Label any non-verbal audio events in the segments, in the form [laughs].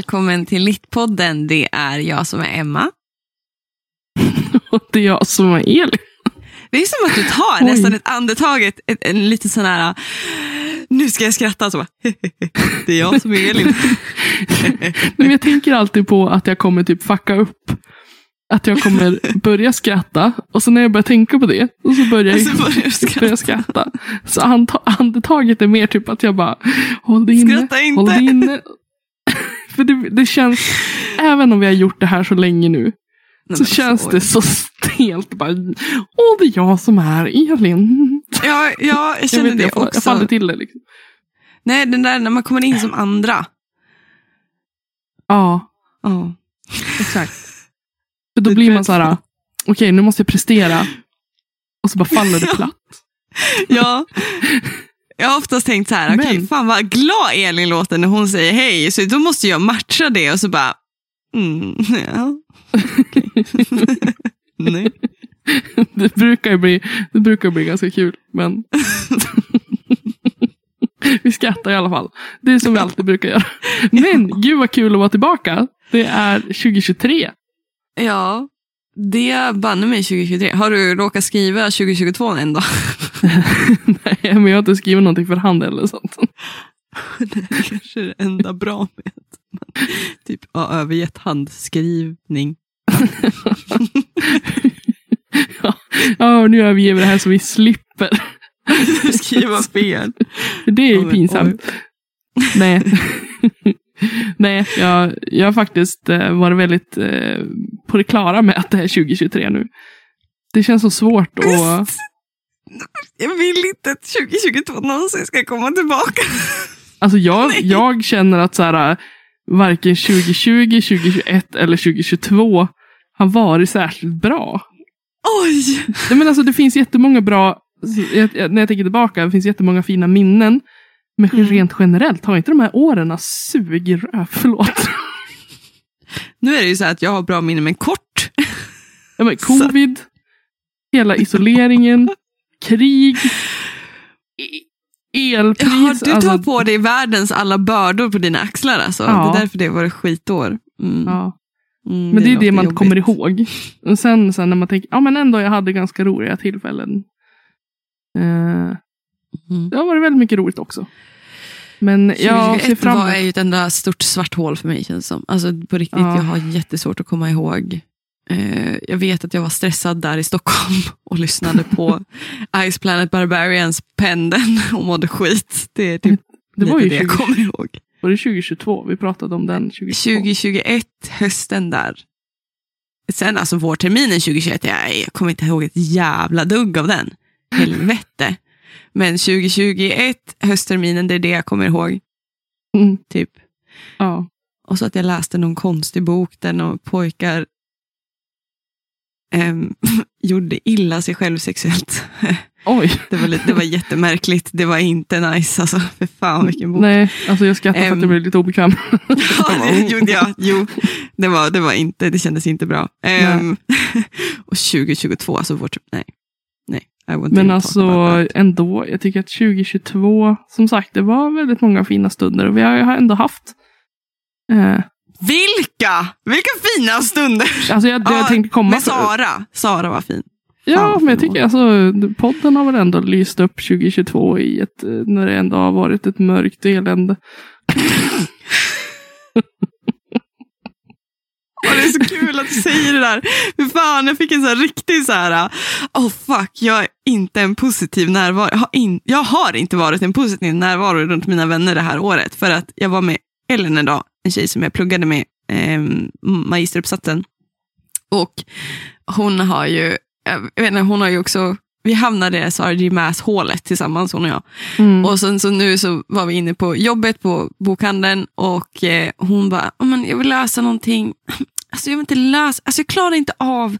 Välkommen till Littpodden. Det är jag som är Emma. [laughs] Och det är jag som är Elin. Det är som att du tar Oj. nästan ett andetag, ett, en lite sån här, nu ska jag skratta. Så bara, [laughs] det är jag som är Elin. [laughs] Men jag tänker alltid på att jag kommer typ fucka upp. Att jag kommer börja skratta och så när jag börjar tänka på det och så börjar jag, Så börjar du skratta. börjar skratta. Så andetaget är mer typ att jag bara håll det inne, Skratta inte. håll det inne. För det, det känns, även om vi har gjort det här så länge nu, Nej, så men känns oj. det så stelt. Bara, Åh, det är jag som är Elin. Ja, ja jag Jag, känner inte, det jag, också. jag faller till det. Liksom. Nej, den där när man kommer in som andra. Ja, Ja. exakt. För då Det blir man så här, okej nu måste jag prestera. Och så bara faller det [laughs] platt. ja. Jag har oftast tänkt så här, okej, Men- fan vad glad Elin låter när hon säger hej, så då måste jag matcha det och så bara, mm, [laughs] ja. okej. [laughs] Nej. [laughs] Det brukar ju bli, det brukar bli ganska kul. Men vi skrattar i alla fall. Det är som vi alltid brukar göra. Men gud vad kul att vara tillbaka. Det är 2023. Ja, det banne mig 2023. Har du råkat skriva 2022 än då? Nej, men jag har inte skrivit någonting för hand eller sånt. [laughs] det är kanske är det enda bra med att man typ har övergett handskrivning. [laughs] Ja, ja nu överger vi det här så vi slipper. [laughs] Skriva fel. Det är ju pinsamt. Nej. [laughs] Nej, jag, jag har faktiskt eh, varit väldigt eh, på det klara med att det är 2023 nu. Det känns så svårt att... Jag vill inte att 2022 någonsin ska komma tillbaka. [laughs] Alltså jag, Nej. jag känner att så här, varken 2020, 2021 eller 2022 har varit särskilt bra. Oj! Men alltså, det finns jättemånga bra, när jag tänker tillbaka, det finns jättemånga fina minnen. Men Mm. rent generellt, har inte de här åren sugit röv? [laughs] Förlåt. Nu är det ju så här att jag har bra minne, men kort. Ja, men [laughs] covid, hela isoleringen, krig, elpris. Ja, du tar alltså, på dig världens alla bördor på dina axlar. Alltså. Ja. Det är därför det var ett skitår. Mm. ja. Mm, Men det är låter det man jobbigt. kommer ihåg. Och sen, sen när man tänker, ja men ändå jag hade ganska roliga tillfällen. Eh, Mm. det har varit väldigt mycket roligt också. Men jag ser 2021 fram var är ju ett enda stort svart hål för mig känns det som. Alltså på riktigt, Ja. jag har jättesvårt att komma ihåg. Eh, jag vet att jag var stressad där i Stockholm [laughs] och lyssnade på [laughs] Ice Planet Barbarians Pendeln och mådde skit. Det är typ Det var ju det jag 20, kommer ihåg. var det 2022, vi pratade om den 2022. 2021, hösten där. Sen alltså vårterminen 2021, jag, jag kommer inte ihåg ett jävla dugg av den. Helvete. Men 2021, höstterminen, det är det jag kommer ihåg. Mm, Typ. ja. Och så att jag läste någon konstig bok där några pojkar ehm, [laughs] gjorde illa sig själv sexuellt. [laughs] Oj, Det var, lite, det var jättemärkligt. Det var inte nice. Alltså, för fan vilken bok. nej, alltså jag skrattar för att Ehm. jag blev lite obekväm. [laughs] Ja, det, jo, ja, jo, det var, det var inte, det kändes inte bra. Ehm, och 2022, alltså vårt, nej. Men alltså ändå, jag tycker att 2022, som sagt, det var väldigt många fina stunder. Och vi har, har ändå haft... Eh, Vilka! Vilka fina stunder! alltså jag, jag tänkte komma... med Sara. Sara var fin. Ja, Fan, men jag tycker alltså podden har väl ändå lyst upp 2022 i ett, eh, när det ändå har varit ett mörkt elände. Och det är så kul att du säger det där. För fan, jag fick en så här riktig så här, oh fuck, jag är inte en positiv närvaro. Jag har, in, jag har inte varit en positiv närvaro runt mina vänner det här året. För att jag var med Ellen idag, en tjej som jag pluggade med eh, magisteruppsatsen. Och hon har ju, jag vet inte, hon har ju också, vi hamnade i det SRG Mass-hålet tillsammans hon och jag. Mm. Och sen så nu så var vi inne på jobbet på bokhandeln och eh, hon bara, "Ja, men jag vill läsa någonting. Alltså jag vill inte läsa, alltså jag klarar inte av.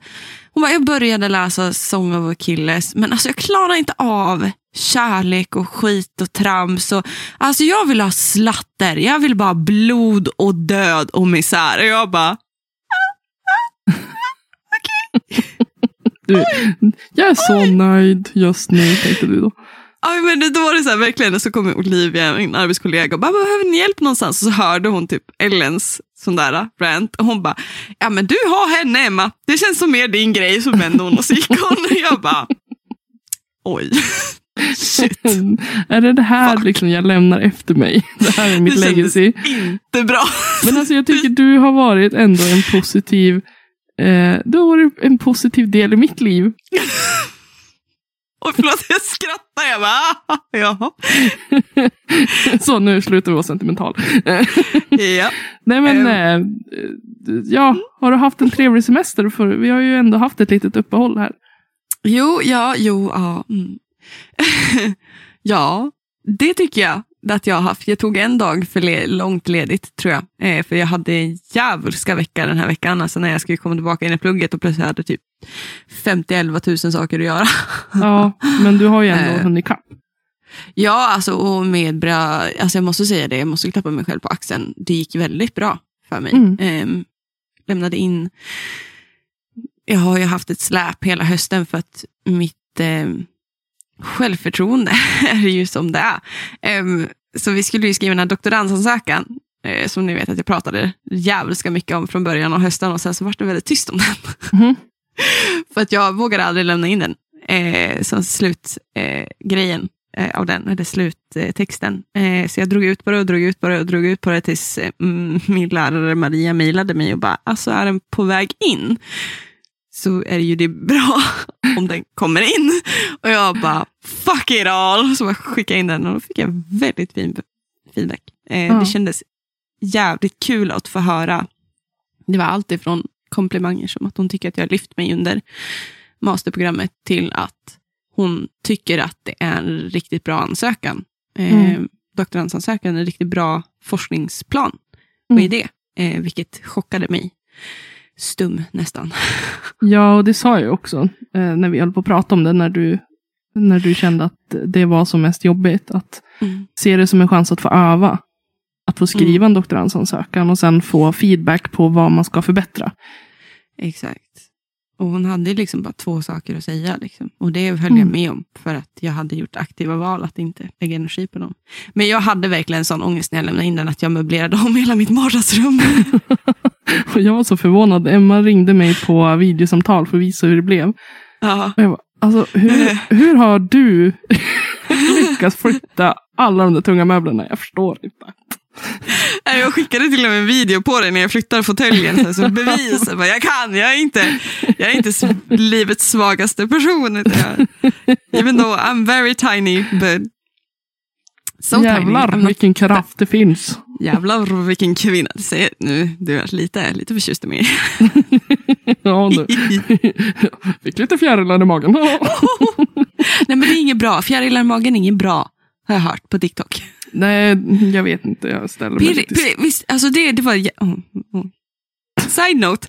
Hon bara, jag började läsa Song of Achilles, men alltså jag klarar inte av kärlek och skit och trams. Och, alltså jag vill ha slatter, jag vill bara ha blod och död och misär. Och jag bara, Du, jag är så nöjd just nu, tänkte du då. Ja, men då var det så här, verkligen, så kom Olivia, min arbetskollega, och bara, behöver ni hjälp någonstans? Och så hörde hon typ Ellens sån där rant och hon bara, ja men du har henne Emma, det känns som mer din grej. Så vände hon och så gick hon. Och jag bara, oj. Shit. [laughs] är det det här liksom jag lämnar efter mig? [laughs] Det här är mitt Det legacy. Inte bra. Men alltså jag tycker du har varit ändå en positiv eh, du har varit en positiv del i mitt liv. [laughs] Oj, [laughs] förlåt, jag skrattar. Jag bara, jaha. [laughs] Så nu slutar vi vara sentimental. [laughs] Ja. Nej men, eh, ja, har du haft en trevlig semester? För vi har ju ändå haft ett litet uppehåll här. Jo, ja, jo, ja. Mm. ja, det tycker jag att jag har haft. Jag tog en dag för le långt ledigt tror jag. Eh, för jag hade en djävulska vecka den här veckan. Alltså när jag skulle komma tillbaka in i plugget och plötsligt hade typ 50-11 tusen saker att göra. [laughs] Ja, men du har ju ändå Eh. hunnit ikapp. ja, alltså och med bra, alltså jag måste säga det, jag måste klappa mig själv på axeln. Det gick väldigt bra för mig. Mm. Ehm, lämnade in, jag har ju haft ett släp hela hösten för att mitt ehm, självförtroende [laughs] är ju som det är. Ehm, så vi skulle ju skriva den här doktorandsansökan, eh, som ni vet att jag pratade djävulska mycket om från början av hösten och sen så var det väldigt tyst om den. Mhm. [laughs] för att jag vågade aldrig lämna in den eh, som slutgrejen eh, eh, av den, eller sluttexten. Eh, så jag drog ut på det och drog ut på det och drog ut på det tills eh, mm, min lärare Maria mejlade mig och bara, alltså är den på väg in så är det ju det bra [laughs] om den kommer in. Och jag bara, fuck it all. Så jag skickade in den och då fick jag väldigt fin feedback. Ja. Det kändes jävligt kul att få höra. Det var allt ifrån komplimanger som att hon tycker att jag har lyft mig under masterprogrammet till att hon tycker att det är en riktigt bra ansökan. Eh, Mm. Doktorandsansökan är en riktigt bra forskningsplan och Mm. idé, eh, vilket chockade mig. Stum nästan. [laughs] Ja, och det sa jag också eh, när vi höll på att prata om det. När du, när du kände att det var som mest jobbigt. Att Mm. se det som en chans att få öva. Att få skriva en doktorandsansökan och sen få feedback på vad man ska förbättra. Exakt. Och hon hade liksom bara två saker att säga. Liksom. Och det höll jag Mm. med om. För att jag hade gjort aktiva val att inte lägga energi på dem. Men jag hade verkligen sån ångest när jag lämnade in den. Att jag möblerade om hela mitt vardagsrum. [laughs] Och jag var så förvånad. Emma ringde mig på videosamtal för att visa hur det blev. ja. Och jag bara, alltså, hur, [laughs] hur har du [laughs] lyckats flytta alla de där tunga möblerna? Jag förstår inte. [laughs] Jag skickade till och med en video på det när jag flyttade fåtöljen. Så bevis. Jag, kan, jag är inte, jag är inte livets svagaste person. Jag, even though I'm very tiny, but so tiny. Jävlar not vilken kraft det finns. Jävlar vilken kvinna. Du säger nu, du är lite, lite förtjust i mig. [laughs] Ja, du. [laughs] Fick lite fjärilar i magen. Nej men det är inget bra. Fjärilar i magen är inget bra. Har jag hört på TikTok. Nej, jag vet inte. Jag ställer mig lite... visst, alltså det, det var... oh, oh. Side note.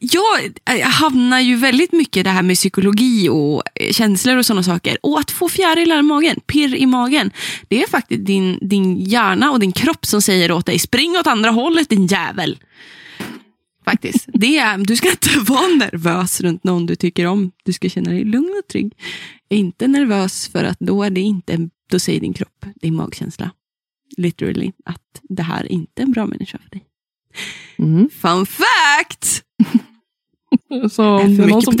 Jag, jag hamnar ju väldigt mycket i det här med psykologi och eh, känslor och sådana saker. Och att få fjärilar i magen, pirr i magen, det är faktiskt din, din hjärna och din kropp som säger åt dig, spring åt andra hållet din jävel. Faktiskt. [laughs] Det är, du ska inte vara nervös runt någon du tycker om. Du ska känna dig lugn och trygg. Inte nervös för att då är det inte, då säger din kropp, din magkänsla, literally, att det här är inte en bra människa för dig. Mm. Fun fact! [laughs] Så om det, är någon som,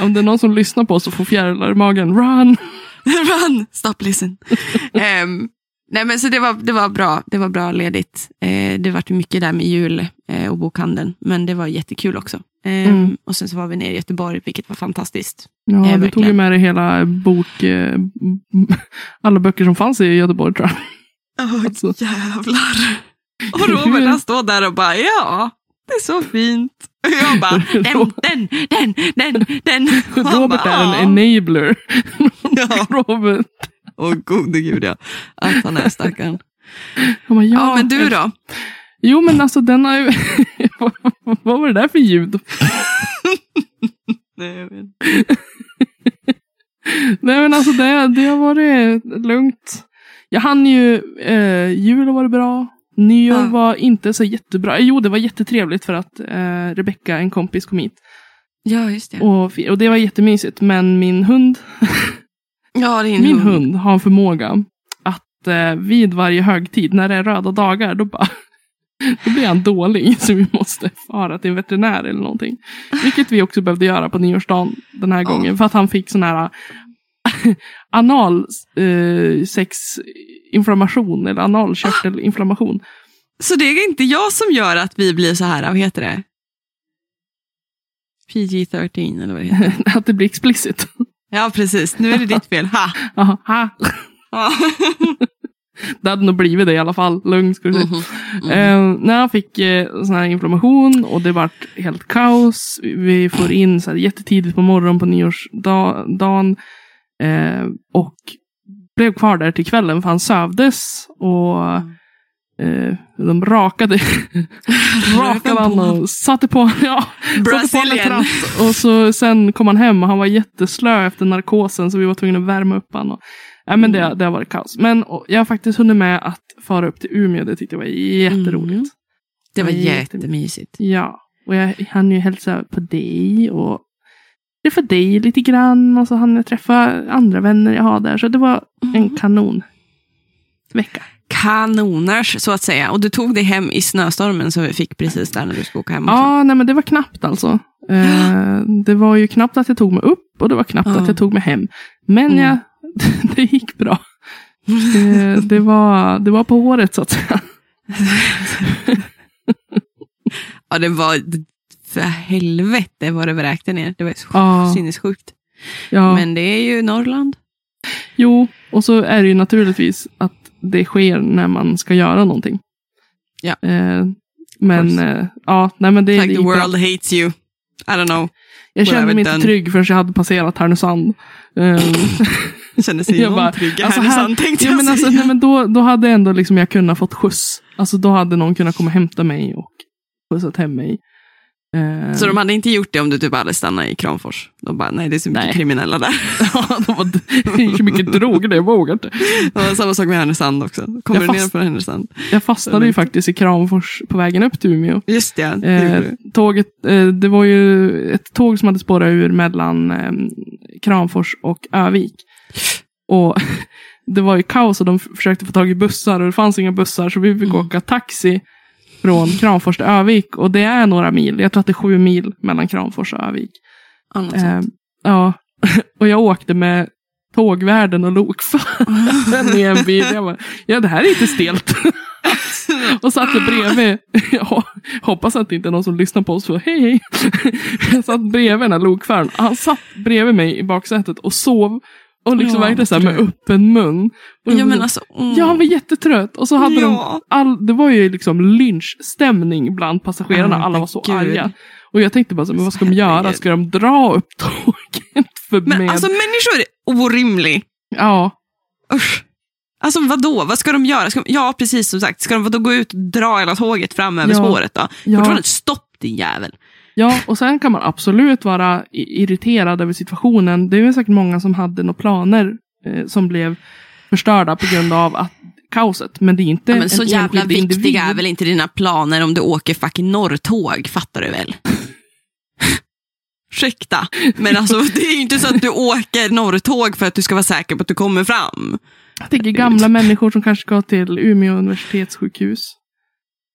om det är någon som lyssnar på oss och får fjärilar i magen, run! [laughs] Run! Stop listen. [laughs] Ehm, nej men så det var, det var bra. Det var bra ledigt. Eh, det var mycket där med jul eh, och bokhandeln. Men det var jättekul också. Ehm, Mm. Och sen så var vi nere i Göteborg, vilket var fantastiskt. Ja, Eh, du tog ju med dig hela bok... Eh, [laughs] alla böcker som fanns i Göteborg tror jag. Åh [laughs] Alltså. jävlar. Och [laughs] Robert han står där och bara, ja, det är så fint. Och jag bara, den, den, den, den, den. Robert bara, är en enabler. Ja. Robert. Åh gode gud ja. Att han är stackaren. Ja, men du då? Jo, men alltså den har ju... [laughs] Vad var det där för ljud? Nej, jag vet. [laughs] Nej, men alltså det, det har varit lugnt. Jag hann ju... Eh, jul har varit bra. Nyår Ja. var inte så jättebra. Jo, det var jättetrevligt för att eh, Rebecka, en kompis, kom hit. Ja, just det. Och, och det var jättemysigt. Men min hund [laughs] Ja, din Min hund har en förmåga att eh, vid varje högtid, när det är röda dagar, då bara då blir han dålig [laughs] så vi måste fara till en veterinär eller någonting. Vilket vi också behövde göra på nyårsdagen den här gången. För att han fick sån här [laughs] anal eh, sexinflammation eller analkörtelinflammation. Så det är inte jag som gör att vi blir så här, vad heter det? PG-13 eller vad det heter. [laughs] att det blir explicit. Ja, precis. Nu är det ditt fel. Ha! Ha. Det hade nog blivit det i alla fall. Lugn ska du se. Mhm. Mhm. Eh, när han fick eh, sån här inflammation och det vart helt kaos. Vi får in så här jättetidigt på morgonen på nyårsdagen. Eh, och blev kvar där till kvällen för han sövdes. Och eh, de rakade, [laughs] rakade han och satte på, [laughs] ja, satte på en tratt. Och så, sen kom han hem och han var jätteslö efter narkosen så vi var tvungna att värma upp honom. Ja, men det, det har varit kaos. Men och, jag har faktiskt hunnit med att fara upp till Umeå. Det tyckte jag var jätteroligt. Mm. Det var jättemysigt. Ja, och jag hann ju hälsa på dig och träffa dig lite grann och så hann jag träffa andra vänner jag har där. Så det var en Mm. kanon vecka. Kanoners, så att säga. Och du tog dig hem i snöstormen som vi fick precis där när du skulle åka hem. också. Ja, nej men det var knappt alltså. Eh, det var ju knappt att jag tog mig upp och det var knappt Ja. att jag tog mig hem. Men Mm. jag, [laughs] det gick bra. Eh, det, var, det var på håret så att säga. [laughs] Ja, det var för helvete vad det vräkte ner. Det var så Ja. sinnessjukt. Ja. Men det är ju Norrland. Jo, och så är det ju naturligtvis att det sker när man ska göra någonting. Ja. Eh, men eh, ja, nej men det, Like det the gick bra. world hates you. I don't know. Jag kände mig inte trygg förrän jag hade passerat Härnösand. Eh, [laughs] [laughs] Känner sig Jag någon bara, trygg i alltså Härnösand tänkte ja, jag men alltså, nej, men då, då hade ändå liksom jag kunnat fått skjuts. Alltså då hade någon kunnat komma och hämta mig och skjutsat hem mig. Eh, Så de hade inte gjort det om du typ hade stannat i Kramfors? De bara, nej det är så mycket Nej. kriminella där. [laughs] ja, de var, det är så mycket droger det, jag vågar inte. Var samma sak med Härnösand också. Kommer Jag du ner från Härnösand? Jag fastnade ju faktiskt i Kramfors på vägen upp till Umeå. Just det, det Eh, tåget, eh, det var ju ett tåg som hade spårat ur mellan eh, Kramfors och Övik. Och [laughs] det var ju kaos och de försökte få tag i bussar och det fanns inga bussar så vi fick Mm. åka taxi från Kramfors till Övik. Och det är några mil, jag tror att det är sju mil mellan Kramfors och Övik. Eh, ja, [laughs] och jag åkte med tågvärden och lokföraren [laughs] i en bil. Jag bara, ja det här är inte stelt. och satt bredvid, jag hoppas att det inte är någon som lyssnar på oss för hej hej. Jag satt bredvid den här lokföraren. Han satt bredvid mig i baksätet och sov. Och liksom Ja, verkligen så här med öppen mun. Och Ja men alltså. mm. Ja, han var jättetrött. Och så hade de Ja. all, det var ju liksom lynchstämning bland passagerarna. Ja, Alla var så gud. arga. Och jag tänkte bara, så, men vad ska de göra? Ska de dra upp [laughs] tåget? För Men med... alltså människor är orimlig. ja, Usch. Alltså vadå, vad ska de göra? Ska de, ja, precis som sagt. Ska de vadå gå ut och dra hela tåget fram över Ja. spåret då? Ja. Fortfarande stopp din jävel. Ja, och sen kan man absolut vara irriterad över situationen. Det är säkert många som hade några planer eh, som blev förstörda på grund av att, kaoset. Men det är inte Ja, men så en jävla enskild individ. viktiga är väl inte dina planer om du åker fucking norrtåg, fattar du väl? [laughs] Ursäkta, men alltså det är ju inte så att du åker norrtåg för att du ska vara säker på att du kommer fram. Jag tänker gamla människor som kanske ska till Umeå universitetssjukhus.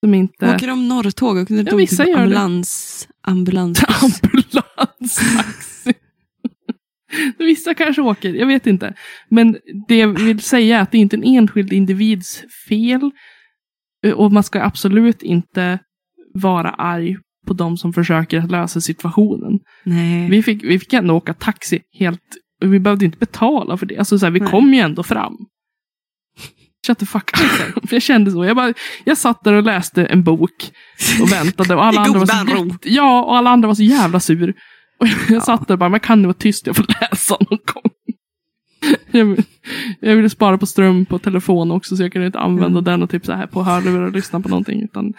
Som inte... Åker de norrtåg och kunde Ja, de typ ambulans, ambulans. [laughs] Ambulanstaxi. Vissa kanske åker, jag vet inte. Men det jag vill säga är att det är inte en enskild individs fel. Och man ska absolut inte vara arg på de som försöker att lösa situationen. Nej. Vi fick, vi fick ändå åka taxi helt, vi behövde inte betala för det. Alltså så här, vi Nej. kom ju ändå fram. Shut the fuck up. [laughs] jag kände så. Jag, bara, jag satt där och läste en bok och väntade. Och alla, [laughs] andra var, så, ro. ja, och alla andra var så jävla sur. Och jag satt där och bara, men kan du vara tyst? Jag får läsa någon gång. [laughs] Jag, jag ville spara på ström på telefon också, så jag kunde inte använda Mm. den och typ så här på hörlurar och lyssna på någonting. Utan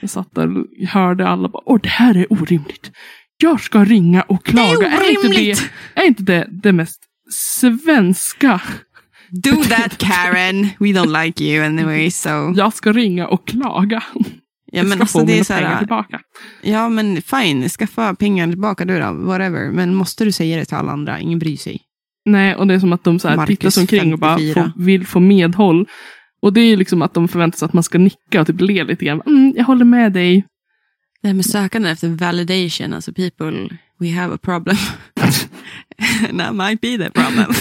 jag satt där och hörde alla bara, åh det här är orimligt. Jag ska ringa och klaga. Det är inte det, är inte det det mest svenska? Do that Karen, we don't like you anyway so. Jag ska ringa och klaga. Ja jag men ska alltså få mina pengar här, tillbaka. ja men fine, skaffa pengar tillbaka du då, whatever. Men måste du säga det till alla andra? Ingen bryr sig. Nej, och det är som att de så här Marcus tittar sig omkring och bara 54. får, vill få medhåll. Och det är liksom att de förväntar sig att man ska nicka och typ le lite grann. Mm, jag håller med dig. Det här med sökande efter validation, alltså people, we have a problem. [laughs] [laughs] That might be the problem.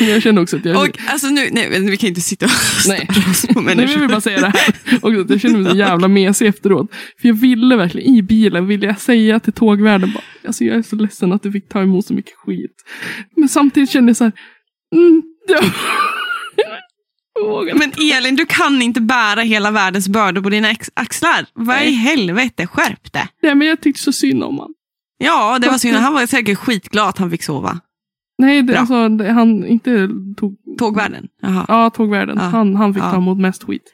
[laughs] Jag känner också att jag... och alltså nu, nej, vi kan inte sitta och Nej. på Nej, men jag vill människor. bara säga det här. Och jag känner mig så [laughs] jävla mesig efteråt. För jag ville verkligen, i bilen ville jag säga till tågvärden bara, alltså jag är så ledsen att du fick ta emot så mycket skit. Men samtidigt kände jag så här, mm, ja. Jag. Men Elin, du kan inte bära hela världens bördor på dina axlar. Vad i Nej. helvete, skärp det. Nej, men jag tyckte så synd om honom. Ja, det var synd. Han var säkert skitglad att han fick sova. Nej, det, Bra. alltså, det, han inte tog... Tågvärden. Jaha. Ja, tågvärden. Ja. Han, han fick Ja. ta emot mest skit.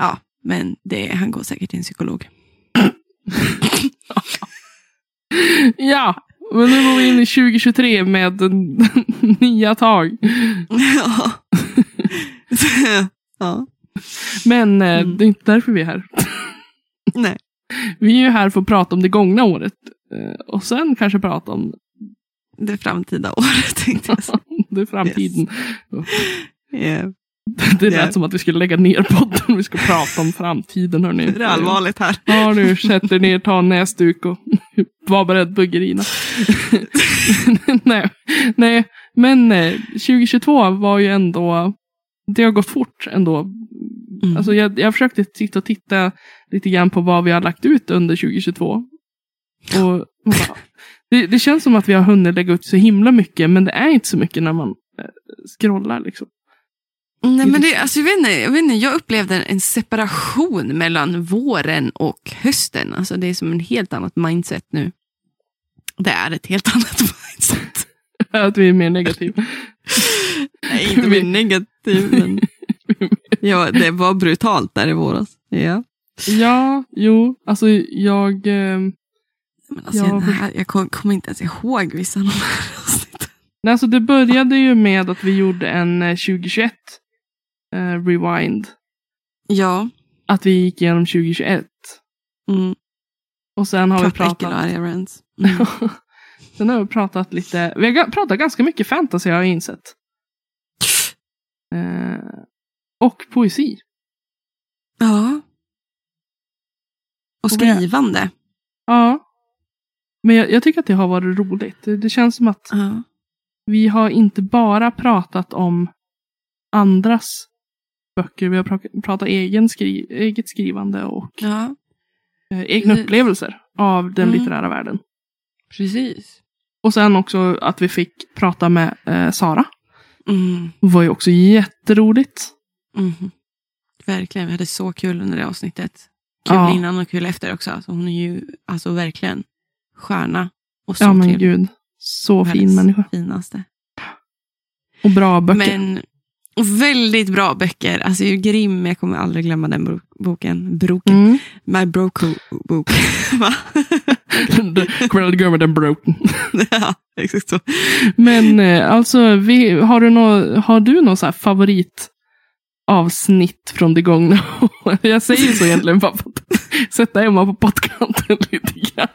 Ja, men det, han går säkert till en psykolog. [laughs] Ja, men nu går vi in i 2023 med [laughs] nya tag. ja. [laughs] ja. Men eh, Mm. det är inte därför vi är här. Nej. Vi är ju här för att prata om det gångna året. Eh, Och sen kanske prata om Det framtida [laughs] året tänkte jag säga. [laughs] det framtiden. Yeah. [laughs] Det lät Ja. som att vi skulle lägga ner podden. Vi ska prata om framtiden hörni. Det är allvarligt här. Ja, nu sätt er ner, ta en näsduk och var beredd på grina. nej, nej, men eh, 2022 var ju ändå, det har gått fort ändå. Mm. Alltså jag, jag försökte sitta och titta lite grann på vad vi har lagt ut under 2022. Och, bara, det, det känns som att vi har hunnit lägga ut så himla mycket, men det är inte så mycket när man eh, scrollar liksom. Nej, men det, alltså, jag, vet inte, jag vet inte, jag upplevde en separation mellan våren och hösten. Alltså, det är som en helt annat mindset nu. Det är ett helt [laughs] annat mindset. [laughs] Att vi är mer negativa. [laughs] Nej, inte mer negativ, men ja, det var brutalt där i våras. Ja. Ja, jo, alltså jag... Eh, Men alltså, Ja, här, jag kom- kommer inte ens ihåg vissa av de här [laughs] avsnitten. alltså det började ju med att vi gjorde en eh, 2021 eh, rewind. Ja. Att vi gick igenom 2021. Mm. Och sen har vi äckel och pratat... rants. [laughs] Mm. sen har vi pratat lite... Vi har pratat ganska mycket fantasy har jag insett. Eh, och poesi. Ja. Och Och vi- skrivande. Ja. Men jag, jag tycker att det har varit roligt. Det, det känns som att Ja. vi har inte bara pratat om andras böcker. Vi har pra- pratat egen skri- eget skrivande och ja, eh, egna Precis. upplevelser av den Mm. litterära världen. precis. Och sen också att vi fick prata med eh, Sara. Mm. Det var ju också jätteroligt. Mhm. Verkligen, vi hade så kul under det avsnittet. Kul Ja. innan och kul efter också. Alltså, hon är ju alltså verkligen stjärna. Och så Ja men trevlig. gud. Så fin människa. Finaste. Och bra böcker. Men och väldigt bra böcker. Alltså Grimm, jag kommer aldrig glömma den bro- boken. Broken. Mm. My Broco bok. [laughs] Va? [laughs] Kommer aldrig glömma den broken. [laughs] ja, exakt så. Men eh, alltså, vi, har du har någon så här favorit avsnitt från det gångna [laughs] året? Jag säger så egentligen bara för att sätta Emma på pottkanten [laughs] lite grann.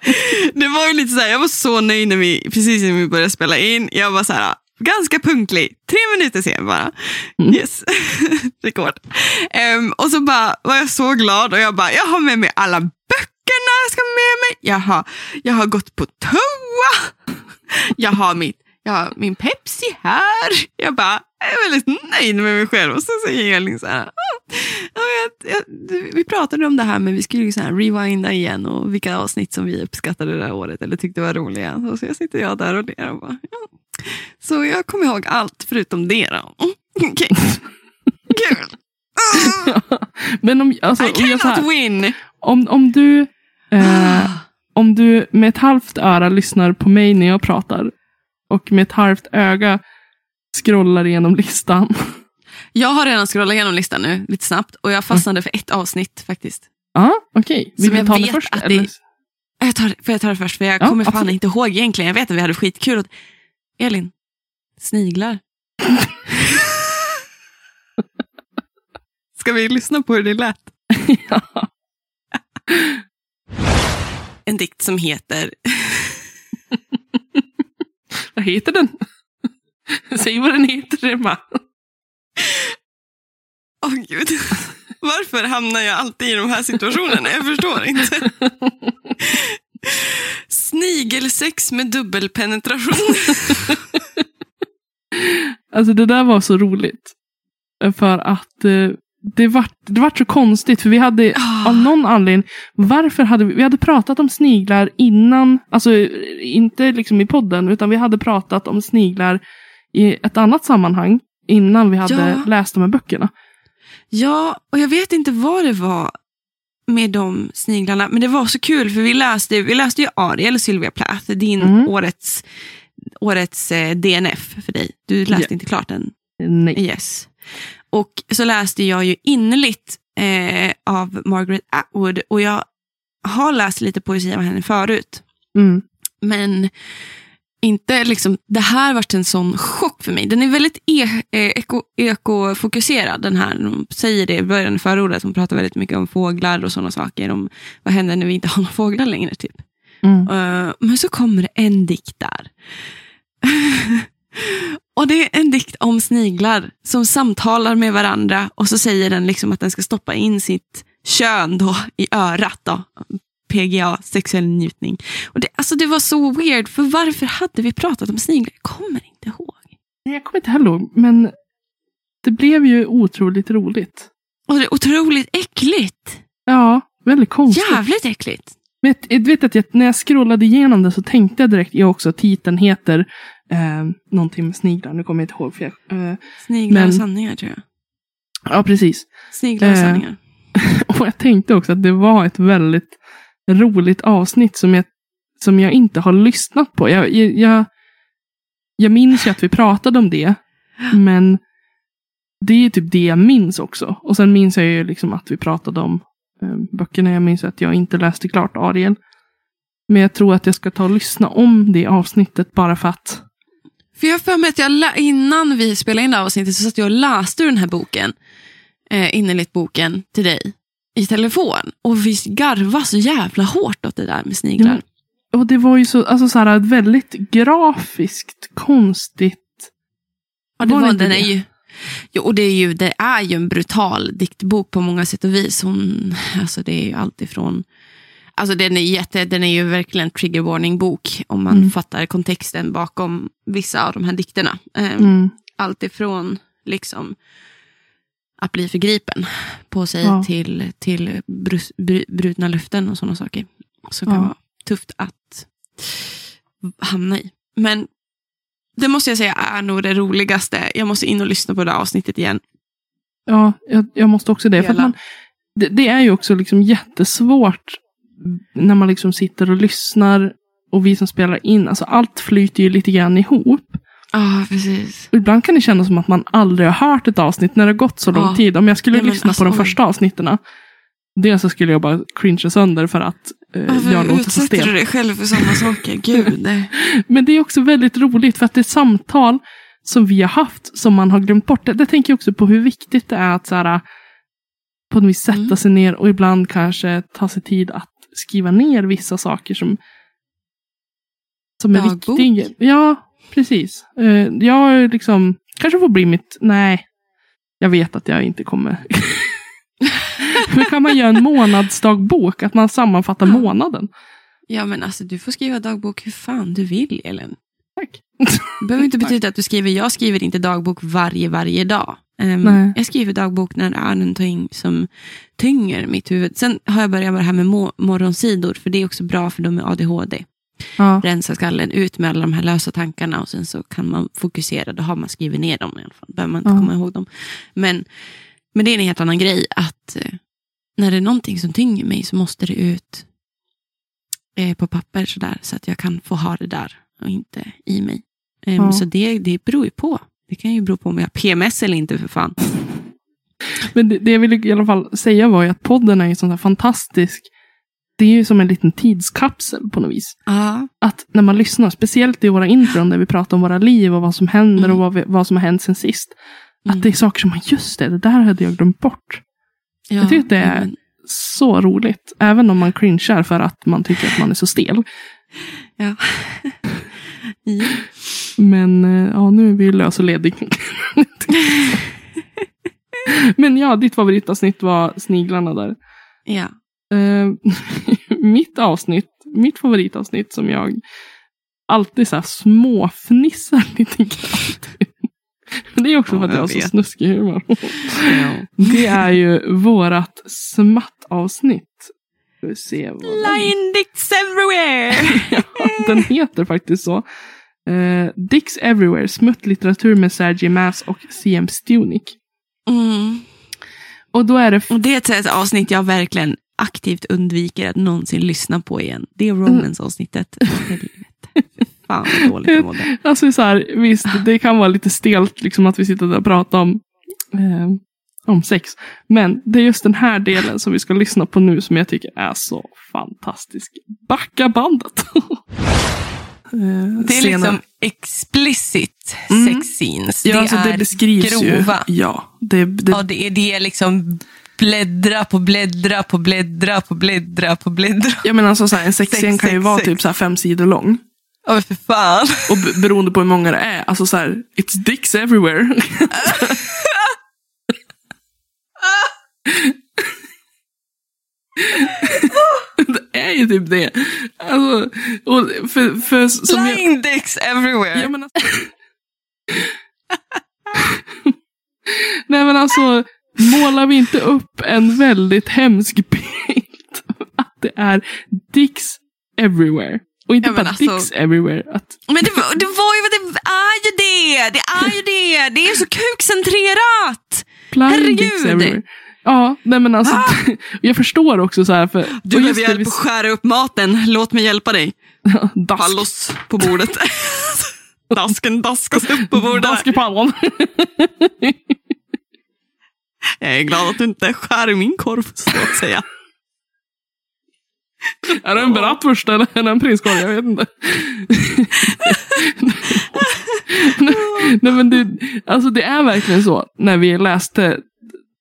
Det var ju lite så här, jag var så nöjd när vi, precis när vi började spela in. Jag var så här, ganska punktlig. Tre minuter sen bara. Mm. Yes, [laughs] rekord. Ehm, och så bara var jag så glad och jag bara, jag har med mig alla böckerna jag ska med mig. Jag har, jag har gått på toa. Jag har, mitt, jag har min Pepsi här. Jag bara, jag är väldigt nöjd med mig själv. Och så säger Elin så här, "Ah, ja, vi pratade om det här men vi skulle ju så här rewinda igen och vilka avsnitt som vi uppskattade det här året eller tyckte var roliga. Och så jag sitter jag där och ler och bara, ja. Så jag kommer ihåg allt förutom det då. [laughs] Okej, kul. Ah, [laughs] Men om, alltså, I så cannot här, win. om, om, du, eh, Ah. om du med ett halvt öra lyssnar på mig när jag pratar och med ett halvt öga scrollar igenom listan. [laughs] Jag har redan scrollat igenom listan nu lite snabbt och jag fastnade för ett avsnitt faktiskt. Ja, okej. Vill Som du ta det först? att det-? Jag tar, får jag ta det först? För jag Ja, kommer fan absolut. inte ihåg egentligen. Jag vet att vi hade skitkul. Och... Elin, sniglar. [laughs] Ska vi lyssna på hur det lät? [laughs] ja. En dikt som heter Vad heter den? [laughs] Säg vad den heter, Emma. Åh gud. Varför hamnar jag alltid i de här situationerna? Jag förstår inte. Snigelsex med dubbelpenetration. Alltså det där var så roligt. För att eh, det var, det var så konstigt. För vi hade. Av någon anledning. Varför hade vi, vi hade pratat om sniglar innan. Alltså inte liksom i podden. Utan vi hade pratat om sniglar i ett annat sammanhang. Innan vi hade Ja. läst de här böckerna. Ja, och jag vet inte vad det var med de sniglarna. Men det var så kul för vi läste, vi läste ju Ariel, Sylvia Plath, din Mm. årets, årets eh, DNF för dig. Du läste Ja. inte klart den. Nej. Yes. Och så läste jag ju innerligt eh, av Margaret Atwood och jag har läst lite poesi av henne förut. Mm. Men inte liksom, det här varit en sån chock för mig. Den är väldigt e eh, eko ekofokuserad den här. De säger det i början av förordet, hon pratar väldigt mycket om fåglar och sådana saker. Om vad händer när vi inte har några fåglar längre typ. Mm. Eh, men så kommer det en dikt där. [laughs] och det är en dikt om sniglar som samtalar med varandra och så säger den liksom att den ska stoppa in sitt kön då i örat. Då. PGA, sexuell njutning. Och det, alltså det var så weird, för varför hade vi pratat om sniglar? Jag kommer inte ihåg. Nej, Jag kommer inte heller ihåg. Men det blev ju otroligt roligt. Och det är otroligt äckligt. Ja, väldigt konstigt. Jävligt äckligt. Vet, vet att jag, när jag scrollade igenom det så tänkte jag direkt, jag också, titeln heter eh, någonting med sniglar. Nu kommer jag inte ihåg. För jag, eh, Sniglar Men- och sanningar tror jag. ja, precis. Sniglar och Eh, sanningar. [laughs] Och jag tänkte också att det var ett väldigt roligt avsnitt som jag, som jag inte har lyssnat på. Jag, jag, jag, jag minns ju att vi pratade om det, men det är typ det jag minns också. Och sen minns jag ju liksom att vi pratade om eh, böckerna. Jag minns att jag inte läste klart Ariel. Men jag tror att jag ska ta och lyssna om det avsnittet bara för att. För jag har för mig att jag innan vi spelade in det här avsnittet så satt jag och läste den här boken, eh, innerligt boken till dig i telefon. Och vi garvade så jävla hårt åt det där med sniglar. Mm. Och det var ju så, alltså så här, väldigt grafiskt, konstigt. Ja, det Var var, den det? är ju, jo, och det är ju, det är ju en brutal diktbok på många sätt och vis. Hon, alltså det är ju allt ifrån, alltså den är, jätte, den är ju verkligen en trigger warning bok om man Mm. fattar kontexten bakom vissa av de här dikterna. Eh, Mm. Allt ifrån liksom att bli förgripen på sig Ja. till, till brus, bru, brutna löften och sådana saker. Som kan Ja. vara tufft att hamna i. Men det måste jag säga är nog det roligaste. Jag måste in och lyssna på det här avsnittet igen. Ja, jag, jag måste också det. För Hela. man, det, det är ju också liksom jättesvårt när man liksom sitter och lyssnar och vi som spelar in. Alltså allt flyter ju lite grann ihop. Ja, precis. Och ibland kan det kännas som att man aldrig har hört ett avsnitt när det har gått så lång Ja. tid. Om jag skulle Ja, lyssna alltså, på de oj. första avsnitten. Dels så skulle jag bara cringea sönder för att eh, jag låter så utsätter du stel. dig själv för sådana saker? [laughs] Gud. Men det är också väldigt roligt för att det är samtal som vi har haft som man har glömt bort. Det, det tänker jag också på hur viktigt det är att så här, på något vis sätta Mm. sig ner och ibland kanske ta sig tid att skriva ner vissa saker som, som är Dagbok. viktiga. Ja, precis. Eh, jag liksom, kanske får bli mitt, nej, jag vet att jag inte kommer. [laughs] Men kan man göra en månadsdagbok, att man sammanfattar månaden? Ja, men alltså du får skriva dagbok hur fan du vill, Ellen. Tack. Det behöver inte [laughs] betyda att du skriver, jag skriver inte dagbok varje, varje dag. Nej. jag skriver dagbok när det är någonting som tynger mitt huvud. Sen har jag börjat med det här med må- morgonsidor, för det är också bra för de med ADHD. Ja. Rensa skallen, ut med alla de här lösa tankarna och sen så kan man fokusera. Då har man skrivit ner dem i alla fall. behöver man inte Ja. komma ihåg dem. Men, men det är en helt annan grej att eh, när det är någonting som tynger mig så måste det ut eh, på papper sådär, så att jag kan få ha det där och inte i mig. Ehm, Ja. Så det, det beror ju på. Det kan ju bero på om jag har PMS eller inte för fan. Men det, det jag ville i alla fall säga var ju att podden är ju sån här fantastisk. Det är ju som en liten tidskapsel på något vis. Ja. Att när man lyssnar, speciellt i våra intron där vi pratar om våra liv och vad som händer Mm. och vad, vi, vad som har hänt sen sist. Mm. Att det är saker som man, just det, det där hade jag glömt bort. Ja, Jag tycker att det är- men- Så roligt. Även om man cringear för att man tycker att man är så stel. Ja. Ja. [laughs] Men eh, ja, nu är vi lös och ledig. Men ja, ditt favoritavsnitt var sniglarna där. ja. Eh, [laughs] mitt avsnitt, mitt favoritavsnitt som jag alltid så här småfnissar [laughs] lite grann det är också Ja, för att jag har så snuskig humor. ja. Det är ju vårat smattavsnitt. Lion dicks everywhere! ja, den heter faktiskt så. Eh, Dicks Everywhere, smuttlitteratur med Sergej Mass och CM Stunik. Mm. Och då är det Och det är ett avsnitt jag verkligen aktivt undviker att någonsin lyssna på igen. Det är Romance-avsnittet. Helvete. Fan vad dåligt jag mådde. [laughs] Alltså så här, visst, det kan vara lite stelt liksom att vi sitter där och pratar om, eh, om sex. Men det är just den här delen som vi ska lyssna på nu som jag tycker är så fantastisk. Backa bandet! [laughs] Eh, Det är senare. liksom explicit Mm. sex scenes. Ja, det alltså, är det beskrivs grova. ju. Ja, det, det, Ja, det är, det är liksom bläddra på bläddra på bläddra på bläddra på bläddra. jag menar alltså, så här, en sexscen Sex, kan ju sex, vara sex. typ så här fem sidor lång. Ja, men för fan. Och b- beroende på hur många det är, alltså så här, it's dicks everywhere. [laughs] [laughs] [laughs] är ju typ det. Alltså, och för, för, som jag, Flying dicks everywhere. Ja, men alltså, [laughs] Nej men alltså, målar vi inte upp en väldigt hemsk bild? Att det är dicks everywhere. Och inte Ja, bara alltså- dicks everywhere. Att, Men det, var- det var ju det är ju det. Det är ju det. Det är så kukcentrerat. Flying Herregud! Ja, nej men alltså, [laughs] jag förstår också så här för... Du behöver hjälp vi- att skära upp maten. Låt mig hjälpa dig. [laughs] Dask. Pallos på bordet. [laughs] Dasken daskas upp på bordet. Dask i pannan. Jag är glad att du inte skär i min korv, så att säga. är det en bratwurst eller är det en prinskorv? Jag vet inte. Nej men det, alltså det är verkligen så när vi läste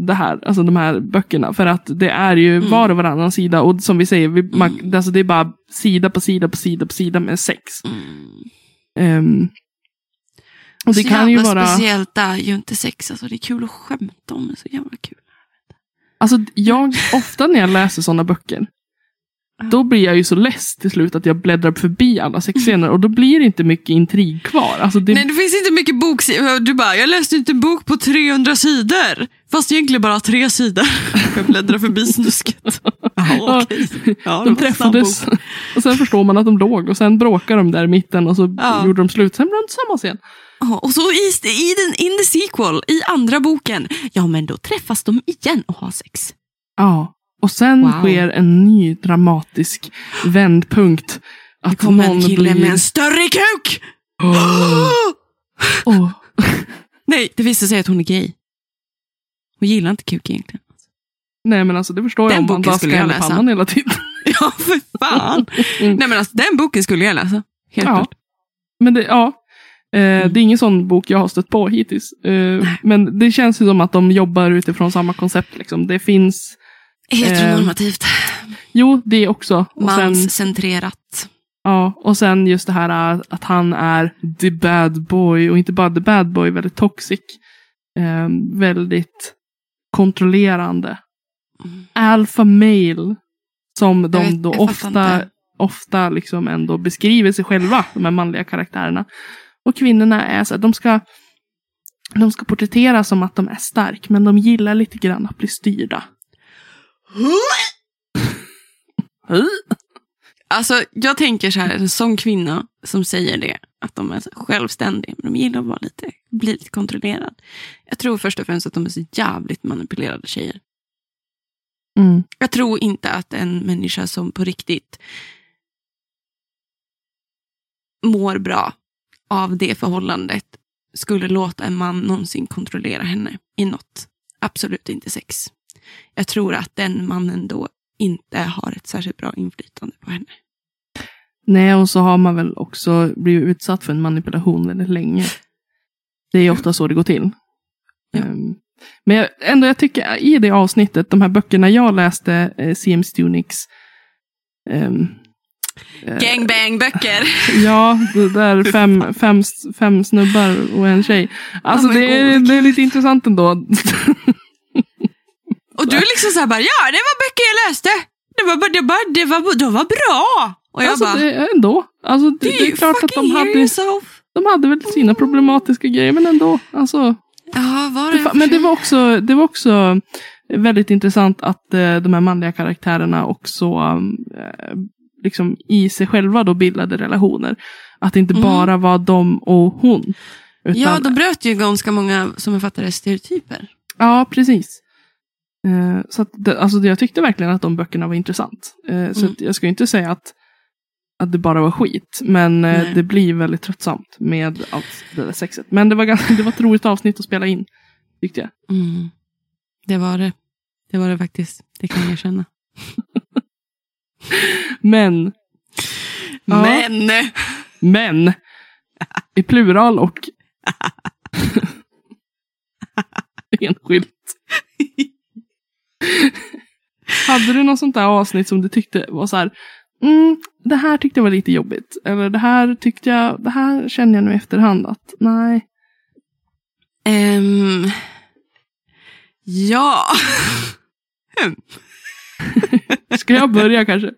det här, alltså de här böckerna. För att det är ju Mm. var och varannan sida och som vi säger, vi, man, alltså det är bara sida på sida på sida på sida med sex. Ehm, och det så kan ju vara... speciellt är ju inte sex. Alltså, det är kul att skämta om det. Så jävla kul. Alltså jag, ofta när jag läser sådana böcker, då blir jag ju så less till slut att jag bläddrar förbi alla sexscener och då blir det inte mycket intrig kvar. Alltså det, Nej, det finns inte mycket bok. Du bara, jag läste inte en bok på 300 sidor. Fast egentligen bara tre sidor. [laughs] Jag bläddrar förbi snusket. Jaha, okej. Ja, det de träffades [laughs] och sen förstår man att de låg och sen bråkade de där i mitten och så Ja. gjorde de slut. Sen blev de tillsammans igen. Ja, och så i, i den, in the sequel, i andra boken, ja men då träffas de igen och har sex. Ja. Och sen Wow. sker en ny dramatisk vändpunkt. Det Att kommer någon en kille blir... med en större kuk! [gasps] [gasps] Åh. [laughs] Nej, det visar sig att hon är gay. Hon gillar inte kuk egentligen. Nej men alltså det förstår jag Den om man boken skulle jag läsa. pannan hela tiden. [laughs] Ja, för fan. Mm. Nej men alltså den boken skulle jag läsa. Helt Ja. klart. Men det, ja. Eh, Mm. Det är ingen sån bok jag har stött på hittills. Eh, men det känns ju som att de jobbar utifrån samma koncept. Liksom. Det finns, Heteronormativt. jo det också. Och sen, Manscentrerat. ja, och sen just det här äh, att han är the bad boy. Och inte bara the bad boy, väldigt toxic. Eh, väldigt kontrollerande. Mm. Alpha male. Som de vet- då ofta, inte. ofta liksom ändå beskriver sig själva, de här manliga karaktärerna. Och kvinnorna är så att de ska, de ska porträtteras som att de är stark, men de gillar lite grann att bli styrda. Alltså, jag tänker så här, en sån kvinna som säger det, att de är självständiga, men de gillar att vara lite, bli lite kontrollerad. Jag tror först och främst att de är så jävligt manipulerade tjejer. Mm. Jag tror inte att en människa som på riktigt mår bra av det förhållandet skulle låta en man någonsin kontrollera henne i något. Absolut inte sex. Jag tror att den mannen då inte har ett särskilt bra inflytande på henne. Nej, och så har man väl också blivit utsatt för en manipulation väldigt länge. Det är ofta så det går till. Ja. Ehm, men jag, ändå, jag tycker i det avsnittet, de här böckerna jag läste, eh, CM Stuniks, ehm, eh, Gangbang-böcker. [laughs] Ja, det där fem, fem, fem snubbar och en tjej. Alltså men det, är, det är lite intressant ändå. Och du är liksom så här bara, ja det var böcker jag läste. Det var, det var, det var, de var bra. Och jag alltså bara, det, ändå. Alltså, det, det är klart att de hade, yourself. de hade väl sina problematiska grejer, men ändå. Alltså, Ja, var det, det men det var, också, det var också väldigt intressant att eh, de här manliga karaktärerna också eh, liksom i sig själva då bildade relationer. Att det inte Mm. bara var de och hon. Utan, Ja, de bröt ju ganska många, som jag fattar stereotyper. Ja, precis. Eh, så att det, alltså jag tyckte verkligen att de böckerna var intressant. Så Mm. jag ska inte säga att, att det bara var skit. Men eh, det blir väldigt tröttsamt med allt det där sexet. Men det var, ganska, [laughs] det var ett roligt avsnitt att spela in. Tyckte jag. Mm. Det var det. Det var det faktiskt. Det kan jag känna. [laughs] Men, Ja. Men! men. I plural och [laughs] enskilt. Hade du något sånt där avsnitt som du tyckte var så här, mm, det här tyckte jag var lite jobbigt. Eller det här tyckte jag, det här känner jag nu i efterhand att nej. Ehm, ja. [laughs] [laughs] Ska jag börja kanske?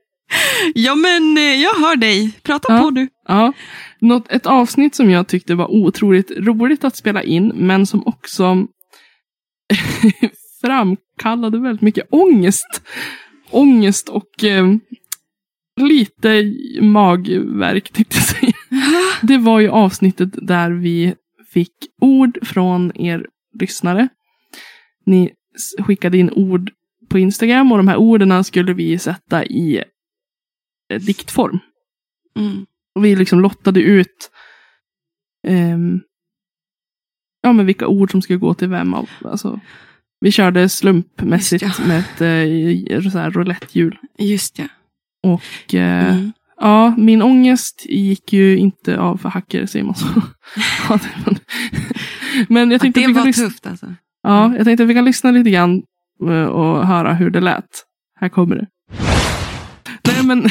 ja, men eh, jag hör dig. Prata Ja. på du. Ja. Något, ett avsnitt som jag tyckte var otroligt roligt att spela in, men som också [laughs] framkallade väldigt mycket ångest. Ångest och eh, lite magverk, tänkte jag säga. Det var ju avsnittet där vi fick ord från er lyssnare. Ni skickade in ord på Instagram och de här orden skulle vi sätta i eh, diktform. Mm. Och vi liksom lottade ut ehm, ja, men vilka ord som skulle gå till vem. Av, alltså, vi körde slumpmässigt Just ja. med ett eh, roulettehjul. Just ja. Och eh, Mm. ja, min ångest gick ju inte av för hacker, säger man så. [laughs] Men jag Att tänkte, det att vi kan var lyssna, tufft alltså. ja, jag tänkte att vi kan lyssna lite grann eh, och höra hur det lät. Här kommer det. Nej men, [laughs]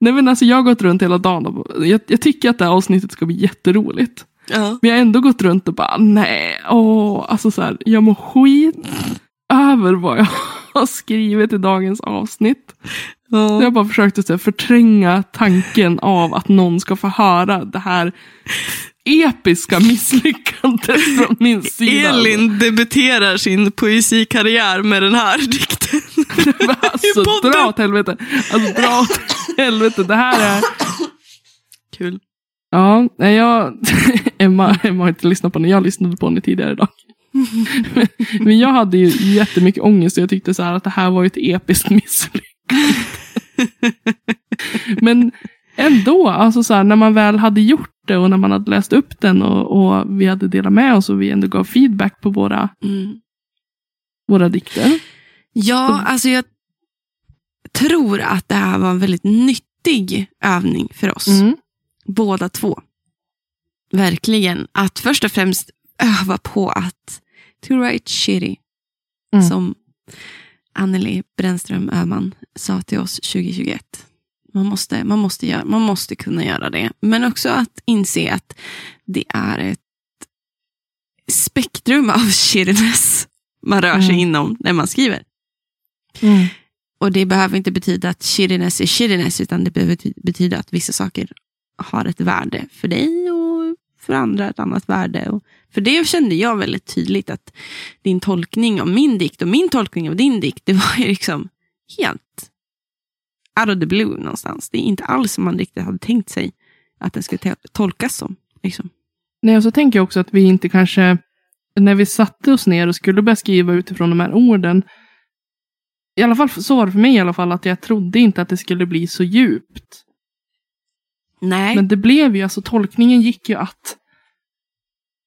nej, men alltså jag har gått runt hela dagen jag, jag tycker att det här avsnittet ska bli jätteroligt. Ja. Vi har ändå gått runt och bara nej, åh, alltså så här, jag mår skit över vad jag har skrivit i dagens avsnitt. Jag har bara försökt att så här, förtränga tanken av att någon ska få höra det här episka misslyckandet från min [laughs] sida. Elin debuterar sin poesikarriär med den här dikten. [laughs] alltså, dra åt helvete. Alltså, dra åt helvete. Det här är... Kul. Ja, jag... [laughs] Emma, Emma har inte lyssnat på den. Jag lyssnade på den tidigare idag. [laughs] Men jag hade ju jättemycket ångest och jag tyckte så att det här var ett episkt misslyckande. Men ändå, alltså så här, när man väl hade gjort det och när man hade läst upp den och, och vi hade delat med oss och vi ändå gav feedback på våra, Mm. våra dikter. Ja, alltså jag tror att det här var en väldigt nyttig övning för oss. Mm. Båda två. Verkligen. Att först och främst öva på att to write shitty. Mm. Som Anneli Brännström Öhman sa till oss 2021. Man måste, man, måste göra, man måste kunna göra det. Men också att inse att det är ett spektrum av shittiness man rör sig Mm. inom när man skriver. Mm. Och det behöver inte betyda att shittiness är shittiness, utan det behöver ty- betyda att vissa saker har ett värde för dig och för andra ett annat värde. Och för det kände jag väldigt tydligt att din tolkning av min dikt och min tolkning av din dikt, det var ju liksom helt out of the blue någonstans. Det är inte alls som man riktigt hade tänkt sig att den skulle tolkas som. Liksom. Nej, och så tänker jag också att vi inte kanske, när vi satte oss ner och skulle börja skriva utifrån de här orden, i alla fall så var det för mig i alla fall, att jag trodde inte att det skulle bli så djupt. Nej. Men det blev ju, alltså tolkningen gick ju att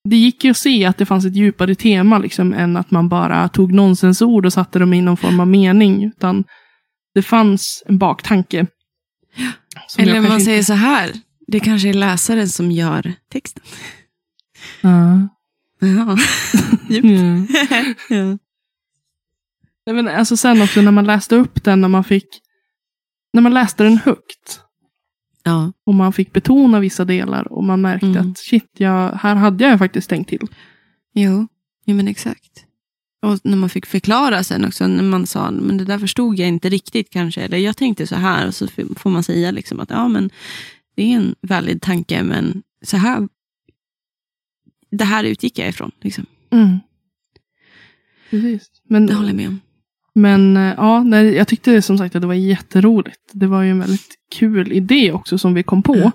det gick ju att se att det fanns ett djupare tema liksom än att man bara tog nonsensord och satte dem i någon form av mening. Utan det fanns en baktanke. Eller man kanske säger inte- så här, det kanske är läsaren som gör texten. Ja. Ja. [laughs] Mm. ja. [laughs] Men alltså sen också när man läste upp den, när man fick när man läste den högt Ja. och man fick betona vissa delar och man märkte Mm. att shit, jag, här hade jag faktiskt tänkt till. Jo, ja, men exakt. Och när man fick förklara sen också, när man sa, men det där förstod jag inte riktigt kanske, eller jag tänkte så här, och så får man säga liksom att ja, men det är en valid tanke, men så här, det här utgick jag ifrån. Liksom. Mm. Precis. Men, Det håller jag med om. Men eh, ja, nej, jag tyckte som sagt att det var jätteroligt. Det var ju en väldigt kul idé också som vi kom på. Ja.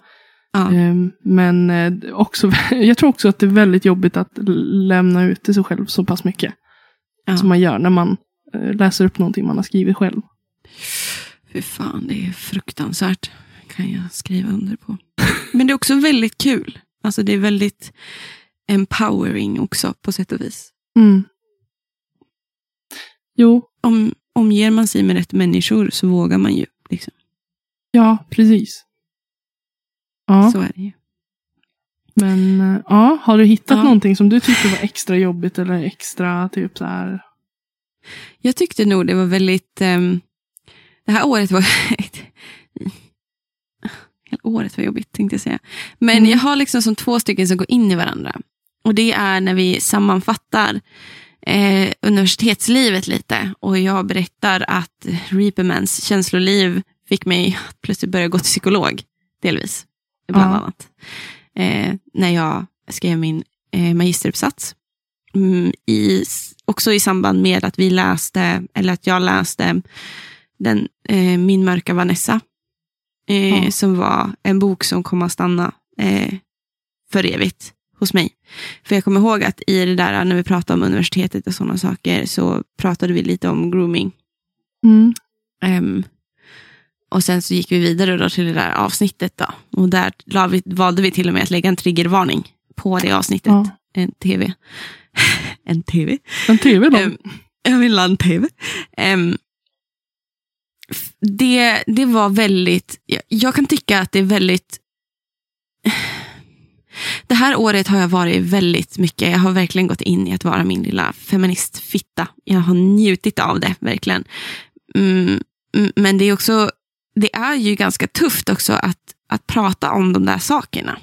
Ja. Ehm, Men eh, också, [laughs] jag tror också att det är väldigt jobbigt att lämna ut till sig själv så pass mycket. Ja. Som man gör när man eh, läser upp någonting man har skrivit själv. Fy fan, det är fruktansvärt. kan jag skriva under på. [laughs] Men det är också väldigt kul. Alltså det är väldigt empowering också på sätt och vis. Mm. Jo, Om, omger man sig med rätt människor så vågar man ju. Liksom. ja, precis. Ja, Så är det ju. men eh, ja, har du hittat Ja. någonting som du tyckte var extra jobbigt eller extra typ så här? Jag tyckte nog det var väldigt... ehm, det här året var... [laughs] Hela året var jobbigt tänkte jag säga. Men Mm. jag har liksom som två stycken som går in i varandra. Och det är när vi sammanfattar eh, universitetslivet lite. Och jag berättar att Reapermans känsloliv fick mig att plötsligt börja gå till psykolog. Delvis. Bland Ja. annat. Eh, när jag skrev min eh, magisteruppsats. Mm, i, också i samband med att vi läste, eller att jag läste den, eh, Min mörka Vanessa. Eh, Ja. Som var en bok som kom att stanna eh, för evigt hos mig. För jag kommer ihåg att i det där, när vi pratade om universitetet och sådana saker, så pratade vi lite om grooming. Mm. Ehm, och sen så gick vi vidare då till det där avsnittet. Då. Och där vi, valde vi till och med att lägga en triggervarning på det avsnittet. Ja. En tv. [laughs] en tv? En tv då? Ehm, jag vill ha en tv. Ehm, f- det, det var väldigt, jag, jag kan tycka att det är väldigt det här året har jag varit väldigt mycket, jag har verkligen gått in i att vara min lilla feministfitta. Jag har njutit av det, verkligen. Mm, mm, men det är också, det är ju ganska tufft också att, att prata om de där sakerna,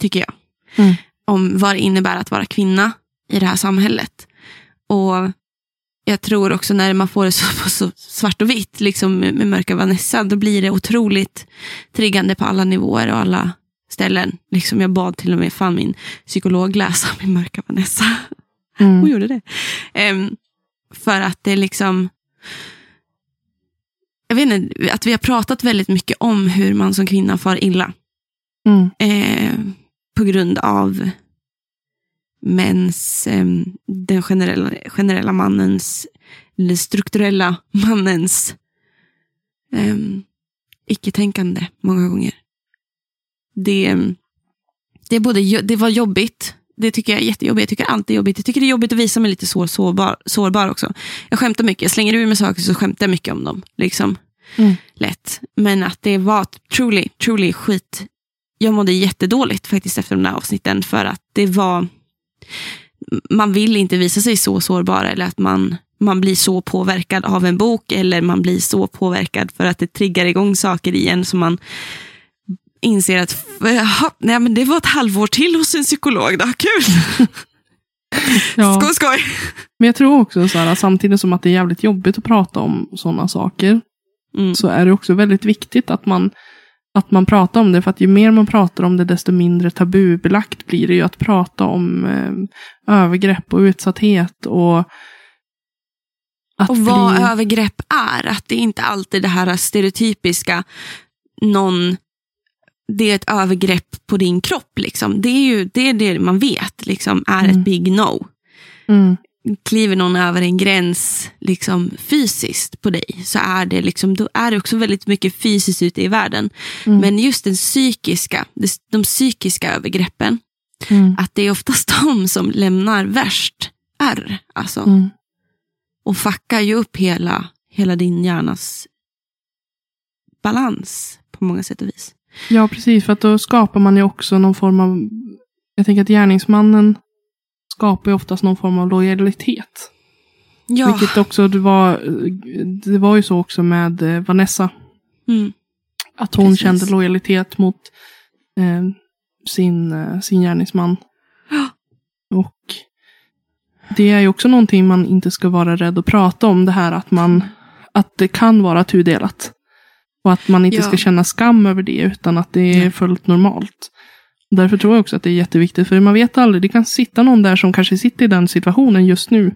tycker jag. Mm. Om vad det innebär att vara kvinna i det här samhället. Och jag tror också när man får det så, [laughs] så svart och vitt, liksom med, med mörka Vanessa, då blir det otroligt triggande på alla nivåer och alla ställen. Liksom jag bad till och med fan min psykolog läsa min mörka Vanessa. Hon Mm. gjorde det. Ehm, för att det liksom... Jag vet inte, att vi har pratat väldigt mycket om hur man som kvinna far illa. Mm. Eh, på grund av mäns, eh, den generella, generella mannens, eller strukturella mannens eh, icke-tänkande många gånger. Det, det, både, det var jobbigt, det tycker jag är jättejobbigt. Jag tycker allt är jobbigt. Jag tycker det är jobbigt att visa mig lite så sårbar, sårbar också. Jag skämtar mycket, jag slänger ur mig saker så skämtar jag mycket om dem. Liksom. Mm. Lätt. Men att det var truly, truly skit. Jag mådde jättedåligt faktiskt efter de där avsnitten för att det var man vill inte visa sig så sårbar eller att man, man blir så påverkad av en bok eller man blir så påverkad för att det triggar igång saker igen som man inser att nej, men det var ett halvår till hos en psykolog. Då. Kul! Ja. [laughs] Skoj, skoj! Men jag tror också så här, samtidigt som att det är jävligt jobbigt att prata om sådana saker, Mm. så är det också väldigt viktigt att man, att man pratar om det. För att ju mer man pratar om det, desto mindre tabubelagt blir det ju att prata om eh, övergrepp och utsatthet. Och, att Och vad bli, övergrepp är. Att det inte alltid det här stereotypiska, någon, det är ett övergrepp på din kropp. Liksom. Det är ju det, är det man vet liksom, är Mm. ett big no. Mm, kliver någon över en gräns liksom, fysiskt på dig så är det, liksom, då är det också väldigt mycket fysiskt ute i världen. Mm. Men just den psykiska, de, psykiska övergreppen, mm, att det är oftast [laughs] de som lämnar värst ärr. Alltså, mm, Och fuckar ju upp hela, hela din hjärnas balans på många sätt och vis. Ja, precis. För att då skapar man ju också någon form av... Jag tänker att gärningsmannen skapar ju oftast någon form av lojalitet. Ja, Vilket också det var, det var ju så också med eh, Vanessa. Mm. Att hon Precis. kände lojalitet mot eh, sin, eh, sin gärningsman. Ja. Och det är ju också någonting man inte ska vara rädd att prata om. Det här att man att det kan vara tudelat. Och att man inte Ja. ska känna skam över det utan att det är Nej. fullt normalt. Därför tror jag också att det är jätteviktigt. För man vet aldrig, det kan sitta någon där som kanske sitter i den situationen just nu.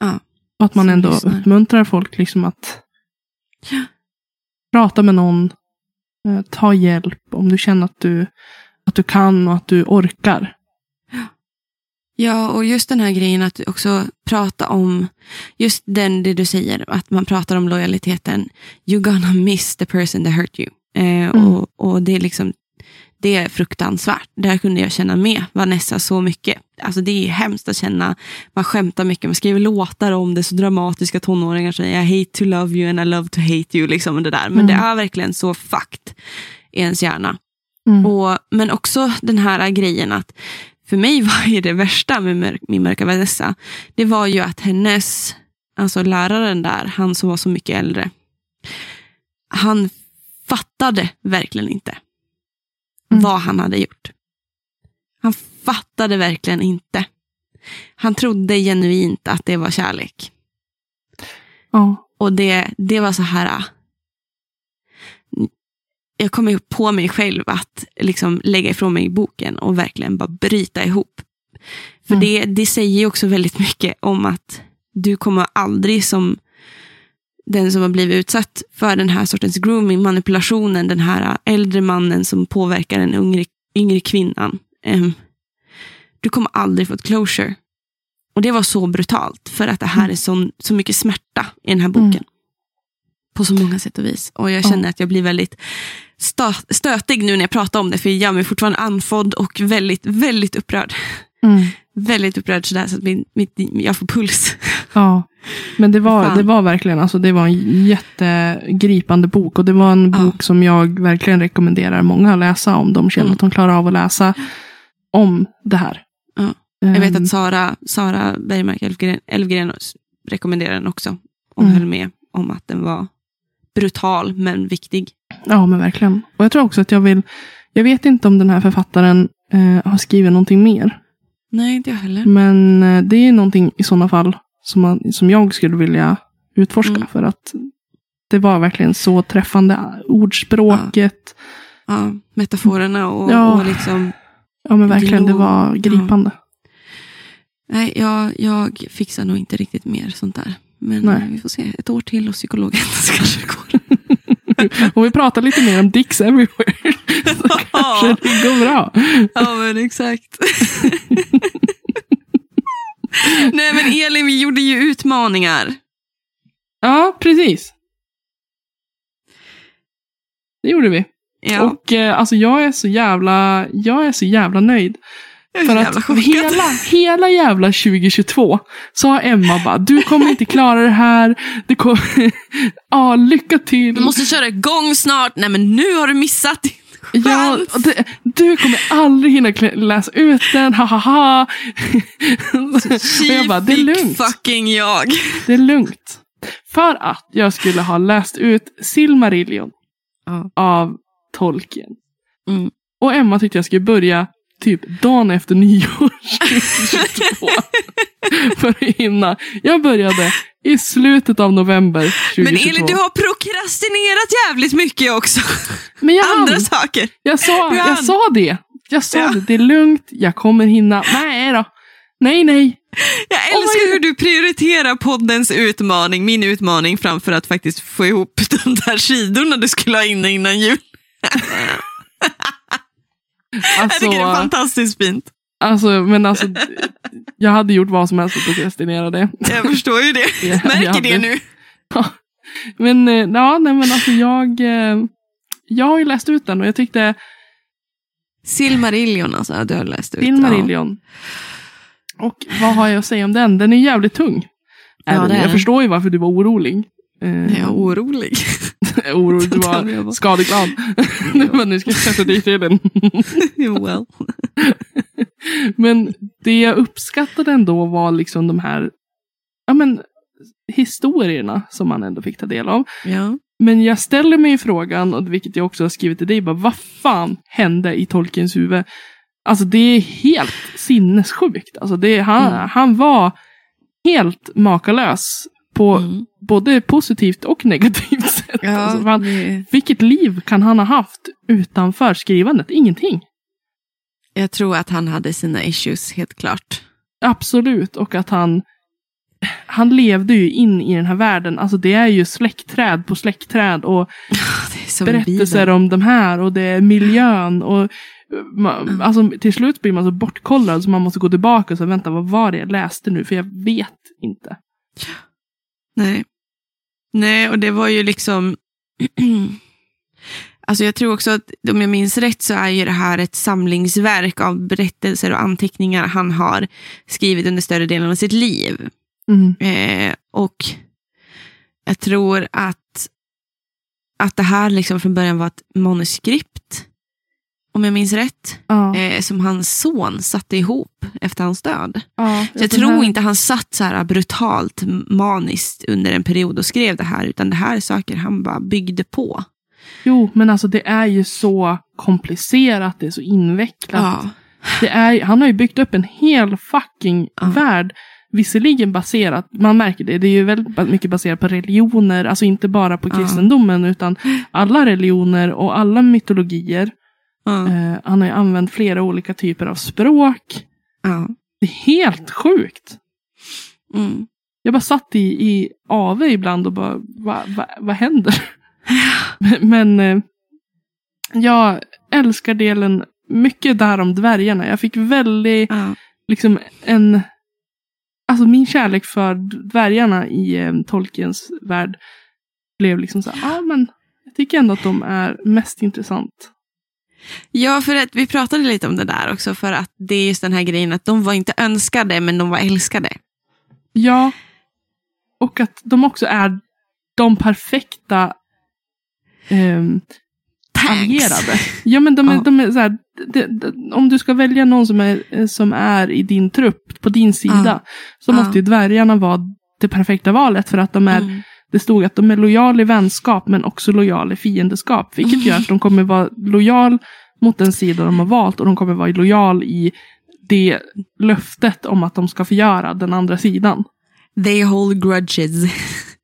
Ja. Och att man ändå lyssnar. uppmuntrar folk liksom att Ja. prata med någon. eh, Ta hjälp om du känner att du, att du kan och att du orkar. Ja, och just den här grejen att också prata om, just den det du säger, att man pratar om lojaliteten. You're gonna miss the person that hurt you. Eh, och, och det är liksom, det är fruktansvärt. Där kunde jag känna med Vanessa så mycket. Alltså det är hemskt att känna, man skämtar mycket, man skriver låtar om det, så dramatiska tonåringar säger I hate to love you and I love to hate you. Liksom, det där. Men Mm. det är verkligen så fucked i ens hjärna. Mm. Och, men också den här grejen att för mig var ju det värsta med min mörka Vanessa, det var ju att hennes, alltså läraren där, han som var så mycket äldre, han fattade verkligen inte Mm. vad han hade gjort. Han fattade verkligen inte. Han trodde genuint att det var kärlek. Ja. Och det, det var så här... Jag kom ju på mig själv att liksom lägga ifrån mig boken och verkligen bara bryta ihop. För Mm. det, det säger ju också väldigt mycket om att du kommer aldrig som den som har blivit utsatt för den här sortens grooming, manipulationen, den här äldre mannen som påverkar den yngre, yngre kvinnan. Em, du kommer aldrig få ett closure. Och det var så brutalt, för att det här Mm. är så, så mycket smärta i den här boken. Mm. På så många sätt och vis. Och jag Ja. känner att jag blir väldigt stö- stötig nu när jag pratar om det, för jag gör mig fortfarande andfådd och väldigt, väldigt upprörd. Mm. Väldigt upprörd sådär så att min, mitt, jag får puls. Ja, men det var, Fan. det var verkligen alltså, det var en jättegripande bok. Och det var en Ja. bok som jag verkligen rekommenderar många att läsa om de känner Mm. att de klarar av att läsa om det här. Ja. Jag vet Ehm, att Sara, Sara Bergmark Elfgren, Elfgren rekommenderar den också. Och Mm. höll med om att den var brutal men viktig. Ja, men verkligen. Och jag tror också att jag vill, jag vet inte om den här författaren eh, har skrivit någonting mer. Nej, inte jag heller. Men eh, det är någonting i sådana fall som, man, som jag skulle vilja utforska. Mm. För att det var verkligen så träffande. Ordspråket. Ja, metaforerna och, Ja. och liksom Ja, men verkligen. Det Glo- var gripande. Nej, jag, jag fixar nog inte riktigt mer sånt där. Men Nej. vi får se. Ett år till och psykologen [laughs] så kanske det går. Om vi pratar lite mer om dicks everywhere. [laughs] Så kanske det går bra. Ja, men exakt. [laughs] Nej, men Elin, vi gjorde ju utmaningar. Ja, precis. Det gjorde vi. Ja, Och eh, alltså jag är så jävla, jag är så jävla nöjd. För att hela, hela jävla 2022 så har Emma bara, du kommer inte klara det här. Det kommer, [laughs] ja, lycka till. Du måste köra igång snart. Nej, men nu har du missat din Ja, det, du kommer aldrig hinna läsa ut den, ha ha ha. [laughs] Och jag bara, det är lugnt. fucking jag. Det är lugnt. För att jag skulle ha läst ut Silmarillion Ja. av Tolkien. Mm. Och Emma tyckte jag skulle börja typ dagen efter nyår 2022. [laughs] för att hinna. Jag började i slutet av november 2022. Men Elin, du har prokrastinerat jävligt mycket också. Men jag, [laughs] Andra saker. jag, sa, jag sa det. Jag sa Ja. det. Det är lugnt. Jag kommer hinna. Nej då. Nej, nej. Jag älskar är hur du prioriterar poddens utmaning, min utmaning, framför att faktiskt få ihop de där sidorna du skulle ha inne innan jul. [laughs] Jag Alltså, tycker det är fantastiskt fint. alltså, men alltså, jag hade gjort vad som helst för att prokrastinera det. Jag förstår ju det. Jag- [laughs] jag Märker hade- det nu. Men, eh, ja, nej, men alltså jag, eh, jag har ju läst ut den och jag tyckte Silmarillion alltså, du har läst ut. Silmarillion. Och vad har jag att säga om den? Den är jävligt tung. Ja, den. jag förstår ju varför du var orolig. Ja. Eh, Jag är orolig. [laughs] [laughs] orolig, du [laughs] var skadeglad. [laughs] Bara, nu ska jag sätta dit i den. well. Men det jag uppskattade ändå var liksom de här ja, men, historierna som man ändå fick ta del av. Ja. Men jag ställer mig frågan, och vilket jag också har skrivit till dig, bara, vad fan hände i Tolkiens huvud? Alltså det är helt sinnessjukt. Alltså det, han, Mm. han var helt makalös på Mm. både positivt och negativt. [laughs] Ja, Alltså, fan, det- vilket liv kan han ha haft utanför skrivandet? Ingenting. jag tror att han hade sina issues, helt klart. Absolut. Och att han, han levde ju in i den här världen. Alltså det är ju släktträd på släktträd och [laughs] berättelser om de här och det är miljön. Och, man, alltså, till slut blir man så bortkollad så man måste gå tillbaka och säga vänta vad var det jag läste nu? För jag vet inte. Nej. Nej, och det var ju liksom... [clears throat] alltså jag tror också att, om jag minns rätt, så är ju det här ett samlingsverk av berättelser och anteckningar han har skrivit under större delen av sitt liv. Mm. Eh, och jag tror att, att det här liksom från början var ett manuskript, om jag minns rätt, Ja, eh, som hans son satte ihop efter hans död. ja, Så jag tror här- inte han satt så här brutalt maniskt under en period och skrev det här, utan det här är saker han bara byggde på. Jo, men alltså det är ju så komplicerat, det är så invecklat. Ja. Det är, han har ju byggt upp en hel fucking värld. Visserligen baserat, man märker det, det är ju väldigt mycket baserat på religioner, alltså inte bara på kristendomen utan alla religioner och alla mytologier. Eh, han har ju använt flera olika typer av språk. Ja. Det är helt sjukt. Mm. Jag bara satt i, i AV ibland och bara, vad va, vad händer? [laughs] Men eh, jag älskar delen mycket där om dvärgarna. Jag fick väldigt, liksom en... Alltså min kärlek för dvärgarna i eh, Tolkiens värld blev liksom så här, ja ah, men jag tycker ändå att de är mest intressant. Ja, för att vi pratade lite om det där också, för att det är just den här grejen att de var inte önskade, men de var älskade. Ja. Och att de också är de perfekta ehm, allierade. Ja, men de är, [laughs] Ja. de är så här, de, de, om du ska välja någon som är, som är i din trupp, på din sida, Ja. så Ja. måste ju dvärgarna vara det perfekta valet för att de är, Mm. Det stod att de är lojal i vänskap men också lojal i fiendeskap. Vilket gör att de kommer vara lojal mot den sida de har valt och de kommer vara lojal i det löftet om att de ska förgöra den andra sidan. They hold grudges.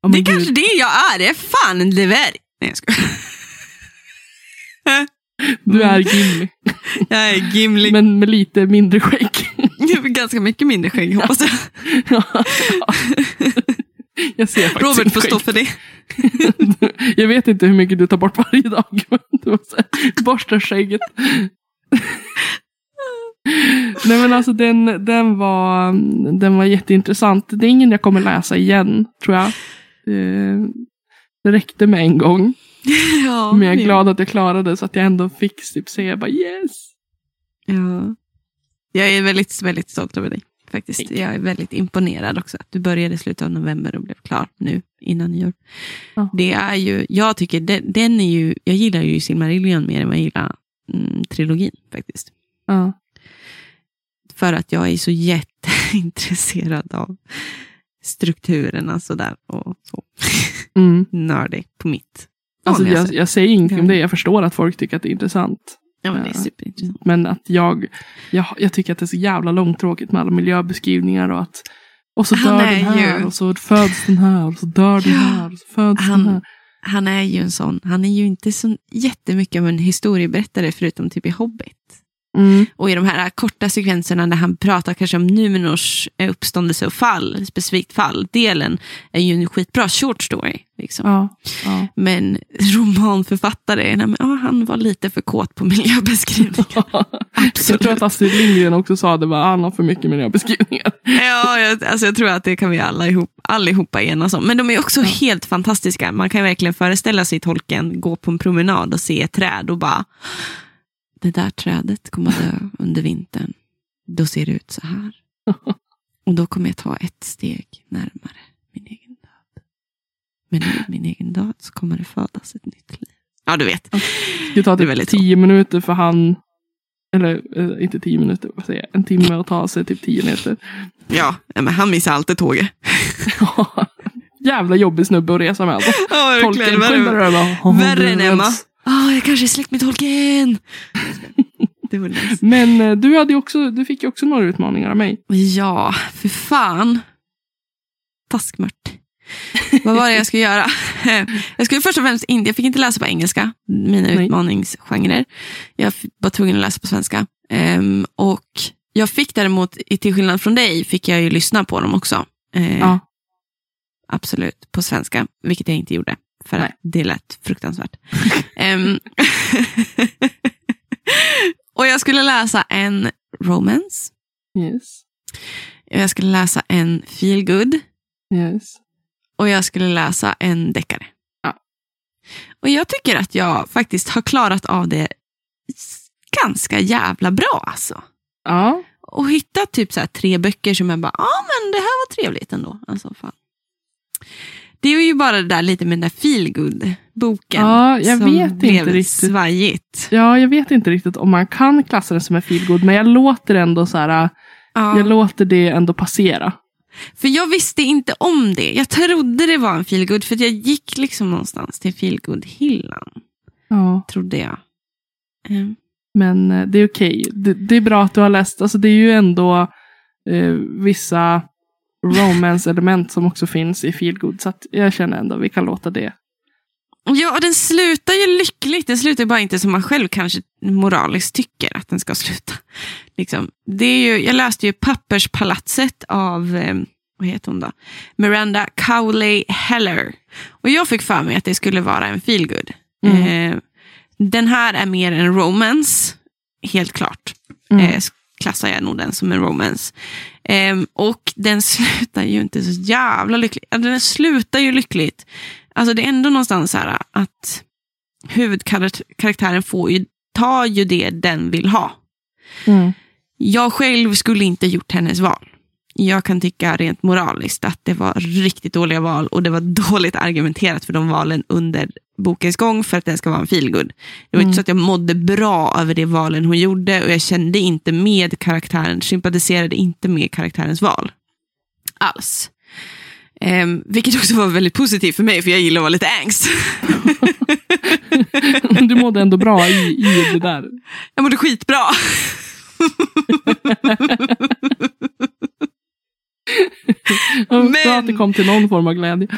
Men det är kanske det jag är, det är fan en dvärg. Nej, jag skojar. Du är Gimli, Jag är Gimli. men med lite mindre skägg. [laughs] Ganska mycket mindre skägg, hoppas jag. Ja. Jag ser faktiskt Robert får stå för det. [laughs] Jag vet inte hur mycket du tar bort varje dag. [laughs] men du måste Borsta skägget. [laughs] Nej men alltså den, den, var, den var jätteintressant. Det är ingen jag kommer läsa igen, tror jag. Eh, Det räckte med en gång. Ja, Men jag är glad att jag klarade så att jag ändå fick typ säga bara yes. Ja. Jag är väldigt, väldigt stolt över dig. Faktiskt. Tack. Jag är väldigt imponerad också. Att du började i slutet av november och blev klar nu innan nyår. Ja. Det är ju, jag tycker den, den är ju, jag gillar ju Silmarillion mer än vad jag gillar mm, trilogin faktiskt. Ja. För att jag är så jätteintresserad av strukturerna sådär och så. Mm. [laughs] Nördig på mitt Alltså jag, jag säger ingenting om det. Jag förstår att folk tycker att det är intressant. Ja, men det är Ja. superintressant. Men att jag, jag, jag tycker att det är så jävla långtråkigt med alla miljöbeskrivningar och att och så Han dör den här ju- och så föds den här och så dör den här och så föds han- den här. Han är ju en sån, han är ju inte så jättemycket av en historieberättare förutom typ i Hobbit. Mm. Och i de här korta sekvenserna när han pratar kanske om Numenors eh, uppståndelse och fall, specifikt fall, delen är ju en skitbra short story. Liksom. Ja, ja. Men romanförfattare, nej, men, ja, han var lite för kåt på [laughs] miljöbeskrivningar. [laughs] Jag tror att Astrid Lindgren också sa det var han har för mycket miljöbeskrivningar. [laughs] ja, jag, alltså, jag tror att det kan vi alla ihop, allihopa enas om. Men de är också helt fantastiska. Man kan verkligen föreställa sig tolken gå på en promenad och se ett träd och bara, det där trädet kommer dö under vintern. Då ser det ut så här. [laughs] Och då kommer jag ta ett steg närmare min egen död. Men i min egen död så kommer det födas ett nytt liv. Ja, du vet. Det skulle ta Det typ väldigt så. tio minuter för han, eller eh, inte tio minuter, vad säger jag, en timme att ta sig typ tio meter. Ja, men han missar alltid tåget. [laughs] jävla jobbig snubbe att resa med. Alltså. Ja, Tolken verkligen. Värre, är bara, "Åh, värre än Emma. Ens." Ah, jag kanske är släkt med tolken. Det var nice. [laughs] Men eh, du, hade också, du fick ju också några utmaningar av mig. Ja, för fan. Taskmört. Vad var det jag skulle göra? [laughs] Jag skulle först och främst inte, jag fick inte läsa på engelska, mina Nej. utmaningsgenrer. Jag var tvungen att läsa på svenska. Ehm, och jag fick däremot, i- till skillnad från dig, fick jag ju lyssna på dem också. Eh, Ja. Absolut, på svenska, vilket jag inte gjorde. För Nej. att det lät fruktansvärt. [laughs] Ehm, [laughs] och jag skulle läsa en romance. Yes. Jag skulle läsa en feel good Yes. och jag skulle läsa en deckare. Ja. Och jag tycker att jag faktiskt har klarat av det ganska jävla bra alltså. Ja. Och hittat typ så tre böcker som jag bara, ja ah, men det här var trevligt ändå. Alltså, fan. Det är ju bara det där lite med den där feel good boken Ja, jag som vet inte blev riktigt. svajigt. ja, jag vet inte riktigt om man kan klassa den som en feelgood, men jag låter ändå så här, Ja. jag låter det ändå passera. För jag visste inte om det. Jag trodde det var en feel good för jag gick liksom någonstans till feel good hyllan Ja. trodde jag. Mm. Men eh, det är okej. Det, det är bra att du har läst. Alltså, det är ju ändå eh, vissa romance-element som också finns i feelgood. Så jag känner ändå att vi kan låta det. Ja, och den slutar ju lyckligt. Den slutar bara inte som man själv kanske moraliskt tycker att den ska sluta. Liksom. Det är ju, jag läste ju Papperspalatset av, eh, vad heter hon då? Miranda Cowley Heller. Och jag fick för mig att det skulle vara en feelgood. Mm. Eh, den här är mer en romance, helt klart. Mm. Eh, klassar jag nog den som en romance. Ehm, och den [laughs] slutar ju inte så jävla lyckligt. Den slutar ju lyckligt. Alltså det är ändå någonstans så här att huvudkaraktären får ju, tar ju det den vill ha. Mm. Jag själv skulle inte gjort hennes val. Jag kan tycka rent moraliskt att det var riktigt dåliga val och det var [laughs] dåligt argumenterat för de valen under bokens gång för att den ska vara en feelgood. Det var Mm. inte så att jag mådde bra över det valen hon gjorde och jag kände inte med karaktären, sympatiserade inte med karaktärens val. Alls. Ehm, vilket också var väldigt positivt för mig för jag gillar att vara lite angst. [laughs] Du mådde ändå bra i, i det där. jag mådde skitbra. [laughs] Men... Bra att det kom till någon form av glädje.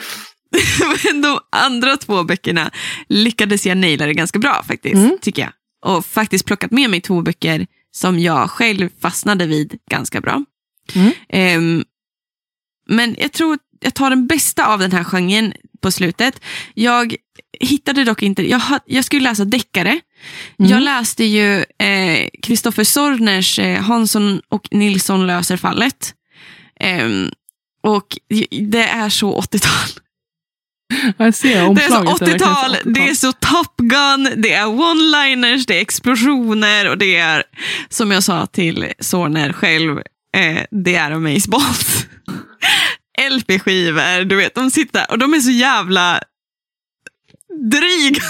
[laughs] Men de andra två böckerna lyckades jag naila det ganska bra faktiskt, Mm. tycker jag. Och faktiskt plockat med mig två böcker som jag själv fastnade vid ganska bra. Mm. Ehm, men jag tror att jag tar den bästa av den här genren på slutet. Jag hittade dock inte, jag, jag skulle läsa deckare. Mm. Jag läste ju Kristoffer Sorners eh, Hansson och Nilsson löser fallet. Ehm, och det är så 80-tal. Jag ser Det är så omslaget. är verkligen så 80-tal, det är så Top Gun, det är one-liners, det är explosioner och det är, som jag sa till Sorner själv, eh, det är Amazeballs. [laughs] LP-skivor, du vet, de sitter och de är så jävla dryga.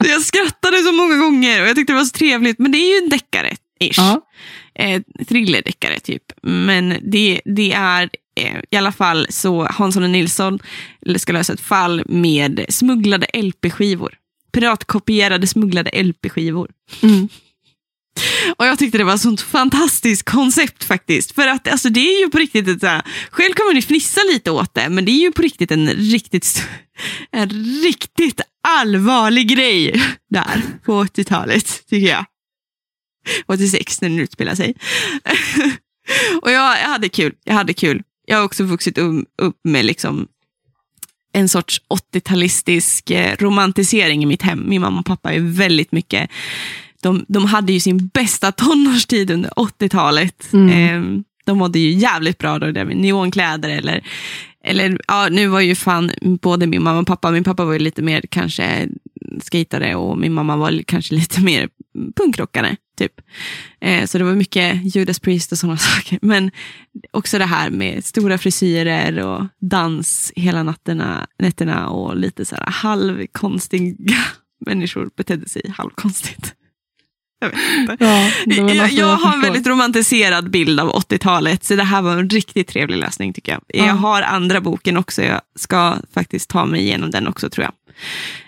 [laughs] Jag skrattade så många gånger och jag tyckte det var så trevligt, men det är ju en deckare-ish. Ja. Eh, thrillerdeckare typ. Men det, det är i alla fall så Hansson och Nilsson ska lösa ett fall med smugglade LP-skivor. Piratkopierade smugglade LP-skivor. Mm. Och jag tyckte det var ett sånt fantastiskt koncept faktiskt. För att alltså, det är ju på riktigt ett så här, själv man ju fnissa lite åt det, men det är ju på riktigt en riktigt, [laughs] en riktigt allvarlig grej där på 80-talet, tycker jag. 86 när den utspelar sig. [laughs] och jag, jag hade kul, jag hade kul. Jag har också vuxit um, upp med liksom en sorts 80-talistisk eh, romantisering i mitt hem. Min mamma och pappa är väldigt mycket de, de hade ju sin bästa tonårstid under 80-talet. Mm. Eh, de mådde ju jävligt bra då, där med neonkläder eller, eller ja, nu var ju fan både min mamma och pappa, min pappa var ju lite mer kanske skatare och min mamma var kanske lite mer punkrockare. Typ. Eh, så det var mycket Judas Priest och sådana [laughs] saker. Men också det här med stora frisyrer och dans hela natterna, nätterna och lite så här halvkonstiga [laughs] människor betedde sig halvkonstigt. [laughs] jag vet inte. Ja, Jag, jag har en väldigt romantiserad bild av 80-talet, så det här var en riktigt trevlig läsning tycker jag. Ja. Jag har andra boken också, jag ska faktiskt ta mig igenom den också tror jag.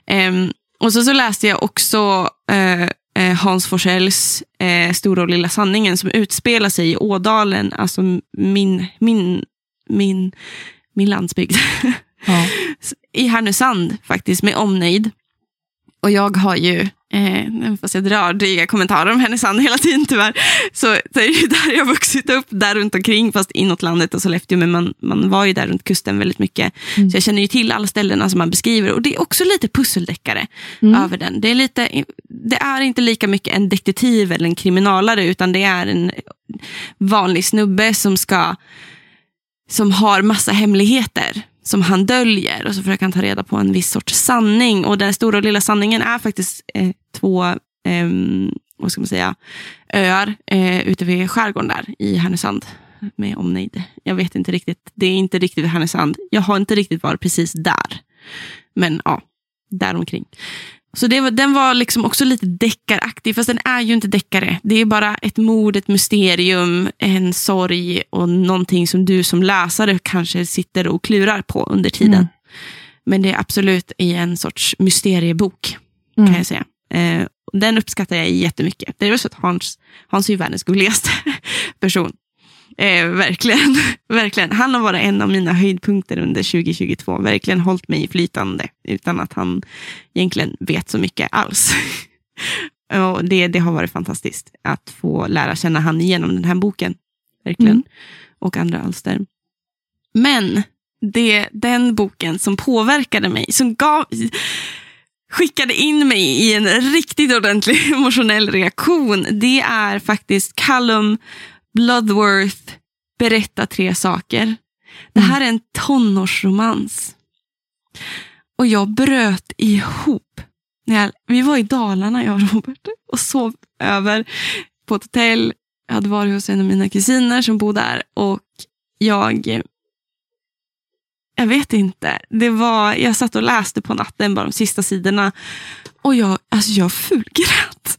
Ehm, och så, så läste jag också eh, Hans Forsells eh, Stora och lilla sanningen som utspelar sig i Ådalen, alltså min, min, min, min landsbygd. Ja. [laughs] I Härnösand faktiskt, med omnejd. Och jag har ju, eh, fast jag drar dryga kommentarer om Härnösand hela tiden tyvärr, så, så är det ju [laughs] där jag vuxit upp, där runt omkring, fast inåt landet och Sollefteå, men man, man var ju där runt kusten väldigt mycket. Mm. Så jag känner ju till alla ställena som man beskriver och det är också lite pusseldeckare Mm. över den. Det är, lite, det är inte lika mycket en detektiv eller en kriminalare, utan det är en vanlig snubbe som ska som har massa hemligheter som han döljer och så försöker han ta reda på en viss sorts sanning. Och den stora och lilla sanningen är faktiskt eh, två eh, vad ska man säga, öar eh, ute vid skärgården där i Härnösand med omnejd. Jag vet inte riktigt, det är inte riktigt Härnösand. Jag har inte riktigt varit precis där. Men ja, däromkring. Så det den var liksom också lite deckaraktig, fast den är ju inte deckare. Det är bara ett mord, ett mysterium, en sorg och någonting som du som läsare kanske sitter och klurar på under tiden. Mm. Men det är absolut i en sorts mysteriebok, Mm. kan jag säga. Eh, den uppskattar jag jättemycket. Det är så att Hans, Hans är ju världens gulligaste [laughs] person. Eh, verkligen, [laughs] verkligen. Han har varit en av mina höjdpunkter under 2022. Verkligen hållit mig flytande utan att han egentligen vet så mycket alls. [laughs] och det, det har varit fantastiskt att få lära känna han genom den här boken. Verkligen. Mm. Och andra alster. Men det, den boken som påverkade mig, som gav, skickade in mig i en riktigt ordentlig [laughs] emotionell reaktion, det är faktiskt Callum Bloodworth Berätta tre saker. Det här är en tonårsromans. Och jag bröt ihop. Jag, vi var i Dalarna, jag och Robert, och sov över på ett hotell. Jag hade varit hos en av mina kusiner som bor där och jag jag vet inte. Det var, jag satt och läste på natten, bara de sista sidorna. Och jag, alltså jag fulgrät.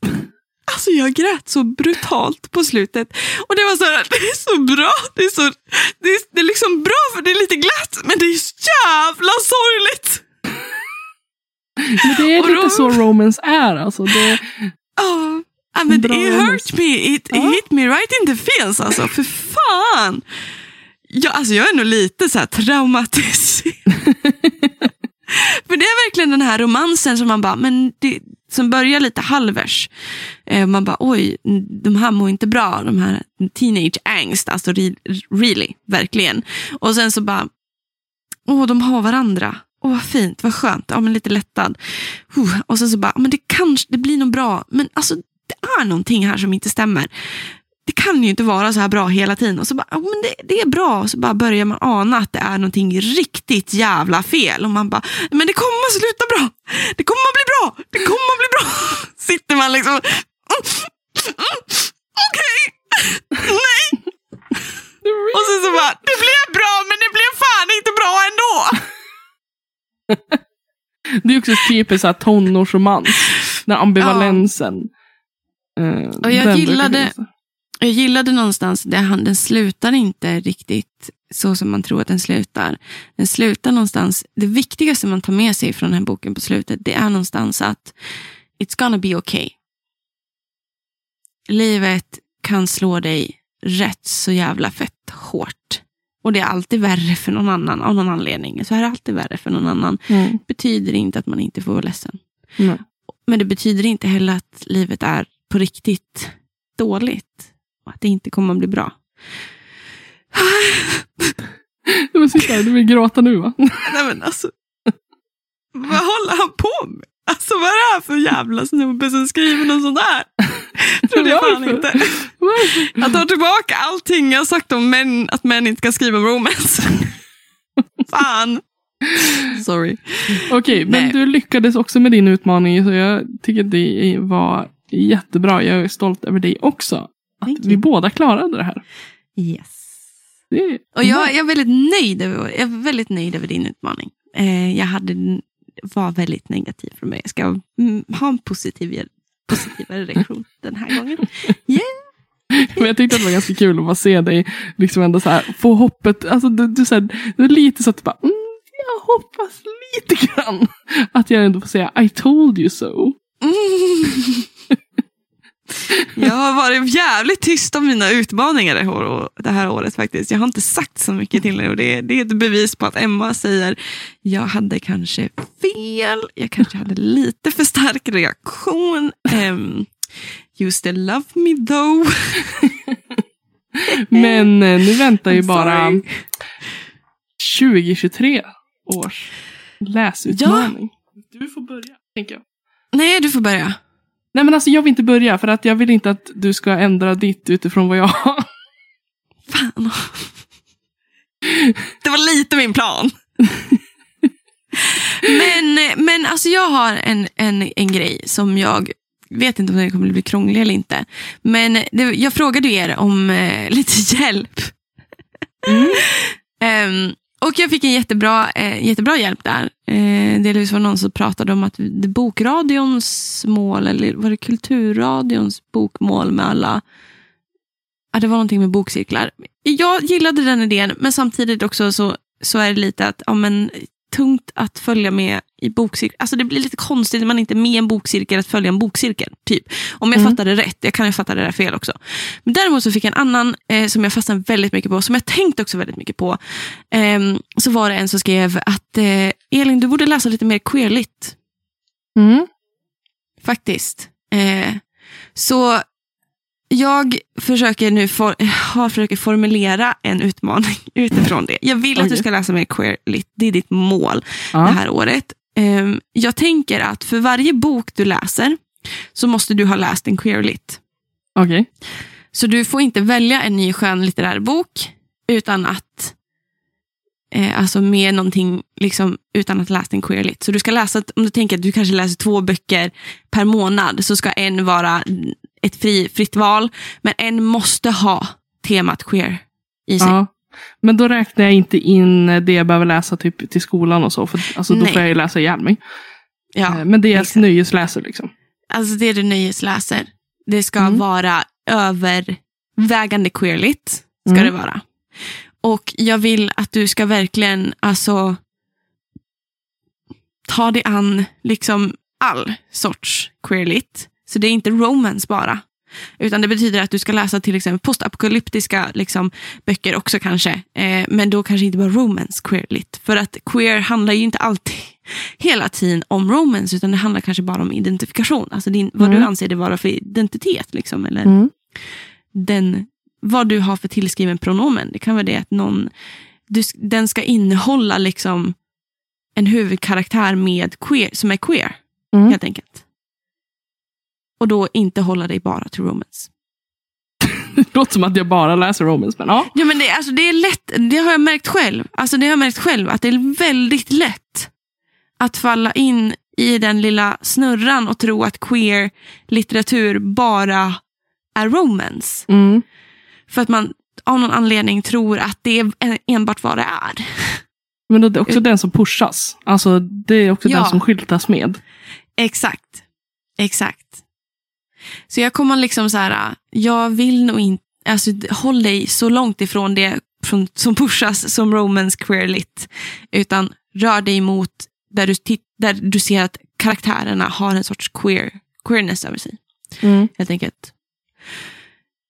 Alltså jag grät så brutalt på slutet. Och det var så här, [laughs] det är så bra. Det är, så, det är, det är liksom bra för det är lite glatt, men det är så jävla sorgligt. Men det är Och lite då- så romance är. Alltså. Det, Ja, ja, men it hurt me. It, it hit me right in the feels alltså. För fan. Ja, alltså jag är nog lite så här traumatiserad. [laughs] För det är verkligen den här romansen som man bara, men det, som börjar lite halvers. Eh, man bara, oj, de här mår inte bra. De här teenage angst, alltså re, really, verkligen. Och sen så bara, åh, de har varandra. Åh, vad fint, vad skönt. Ja, men lite lättad. Uh, och sen så bara, men det kanske, det blir nog bra. Men alltså, det är någonting här som inte stämmer. Det kan ju inte vara så här bra hela tiden. Och så bara, ja, men det, det är bra. Och så bara börjar man ana att det är någonting riktigt jävla fel. Och man bara, men det kommer att sluta bra. Det kommer att bli bra. Det kommer att bli bra. [laughs] Sitter man liksom, mm, mm, okej, [laughs] nej. [laughs] Och sen så bara, det blev bra men det blev fan inte bra ändå. det är också typiskt tonårsromans. Den ambivalensen. Eh, Och jag gillade-. Jag gillade någonstans, det, han, den slutar inte riktigt så som man tror att den slutar. Den slutar någonstans, det viktigaste man tar med sig från den här boken på slutet, det är någonstans att it's gonna be okay. Livet kan slå dig rätt så jävla fett hårt. Och det är alltid värre för någon annan av någon anledning. Så är det alltid värre för någon annan. Mm. betyder inte att man inte får vara ledsen. Nej. Men det betyder inte heller att livet är på riktigt dåligt. Att det inte kommer att bli bra. Du vill du vill gråta nu va? [laughs] Nej men alltså. Vad håller han på med? Alltså vad är det här för jävla snubbe som skriver något sånt där? Trodde jag fan inte. Varför? Jag tar tillbaka allting jag sagt om män, att män inte ska skriva om romance. [laughs] fan. Sorry. Okej, men Nej. du lyckades också med din utmaning så jag tycker det var jättebra. Jag är stolt över dig också. Att vi båda klarade det här. Yes. Det Och jag, jag, är väldigt nöjd över, jag är väldigt nöjd över din utmaning. Eh, jag hade, var väldigt negativ från mig. Jag ska mm, ha en positiv positivare reaktion [laughs] den här gången. Men jag tyckte att det var ganska kul att bara se dig liksom ändå så här, få hoppet. Alltså, du, du, så här, du är lite så att du bara, mm, jag hoppas lite grann att jag ändå får säga I told you so. [laughs] [laughs] Jag har varit jävligt tyst om mina utmaningar det här, året faktiskt. Jag har inte sagt så mycket till er och det, det är ett bevis på att Emma säger jag hade kanske fel, jag kanske hade lite för stark reaktion. Um, you still love me though. [laughs] Men eh, nu väntar ju [laughs] bara sorry. 2023 års läsutmaning. Du får börja, tänker jag. Nej, du får börja. Nej men alltså jag vill inte börja för att jag vill inte att du ska ändra ditt utifrån vad jag har. Fan. Det var lite min plan. men, men alltså jag har en, en, en grej som jag vet inte om den kommer bli krånglig eller inte. Men det, jag frågade er om eh, lite hjälp. Mm. Ehm, och jag fick en jättebra, eh, jättebra hjälp där. Eh, delvis var någon som pratade om att det bokradions mål, eller var det kulturradions bokmål med alla Ja, det var någonting med bokcirklar. Jag gillade den idén, men samtidigt också så, så är det lite att, ja, men, tungt att följa med i bokcirkel. Alltså det blir lite konstigt när man inte är med i en bokcirkel att följa en bokcirkel. Typ. Om jag Mm. fattar det rätt, jag kan ju fatta det där fel också. Men däremot så fick jag en annan eh, som jag fastnade väldigt mycket på, som jag tänkt också väldigt mycket på. Ehm, så var det en som skrev att eh, Elin, du borde läsa lite mer queerligt. Mm. Faktiskt. Eh, så jag försöker nu for, [sighs] har försöker formulera en utmaning [laughs] utifrån det. Jag vill att du ska läsa mer queerligt. Det är ditt mål Ja. det här året. Ehm, jag tänker att för varje bok du läser så måste du ha läst en queerlit. Okej. Så du får inte välja en ny skönlitterär bok utan att eh, alltså med någonting liksom, utan att läsa en queerlit. Så du ska läsa, om du tänker att du kanske läser två böcker per månad så ska en vara ett fri, fritt val men en måste ha temat queer i sig. Ja. Men då räknar jag inte in det jag behöver läsa typ till skolan och så. För alltså, då Nej. får jag ju läsa ihjäl mig. Ja, Eh, Men det är jag exakt. nöjesläser liksom. Alltså det du nöjesläser. Det ska Mm. vara övervägande queerligt. Ska Mm. det vara. Och jag vill att du ska verkligen alltså ta dig an liksom all sorts queerligt. Så det är inte romance bara. Utan det betyder att du ska läsa till exempel postapokalyptiska liksom, böcker också kanske. Eh, men då kanske inte bara romance queerligt. För att queer handlar ju inte alltid [laughs] hela tiden om romance, utan det handlar kanske bara om identifikation. Alltså din, vad Mm. du anser det vara för identitet. Liksom, eller Mm. den, vad du har för tillskriven pronomen. Det kan vara det att någon, du, den ska innehålla liksom en huvudkaraktär med queer, som är queer, Mm. helt enkelt. Och då inte hålla dig bara till romance. Det [laughs] låter som att jag bara läser romance. Men ja. Ja, men det, alltså, det är lätt, det har jag märkt själv. Alltså, det har jag märkt själv, att det är väldigt lätt att falla in i den lilla snurran och tro att queer litteratur bara är romance. Mm. För att man av någon anledning tror att det är en- enbart vad det är. [laughs] Men då är det också den som pushas. Alltså det är också Ja. den som skyltas med. Exakt. Exakt. Så jag kommer liksom så här, jag vill nog inte, alltså håll dig så långt ifrån det som pushas som romance queer lit. Utan rör dig mot där du, titt, där du ser att karaktärerna har en sorts queer, queerness över sig. Mm. Helt enkelt.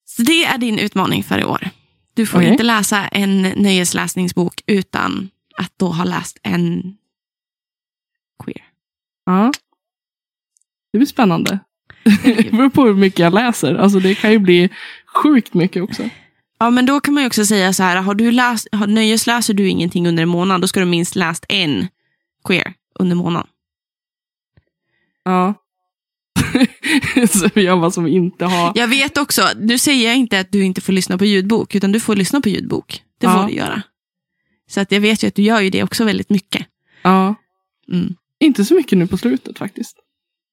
Så det är din utmaning för i år. Du får Okej. inte läsa en nöjesläsningsbok utan att då ha läst en queer. Ja. Det blir spännande. Det beror på hur mycket jag läser. Alltså det kan ju bli sjukt mycket också. Ja, men då kan man ju också säga så här, har du läst, har, nöjesläser du ingenting under en månad, då ska du minst läst en queer under månaden. Ja. [laughs] Så jag bara som inte har... Jag vet också, nu säger jag inte att du inte får lyssna på ljudbok, utan du får lyssna på ljudbok. Det Ja. får du göra. Så att jag vet ju att du gör ju det också väldigt mycket. Ja. Mm. Inte så mycket nu på slutet faktiskt.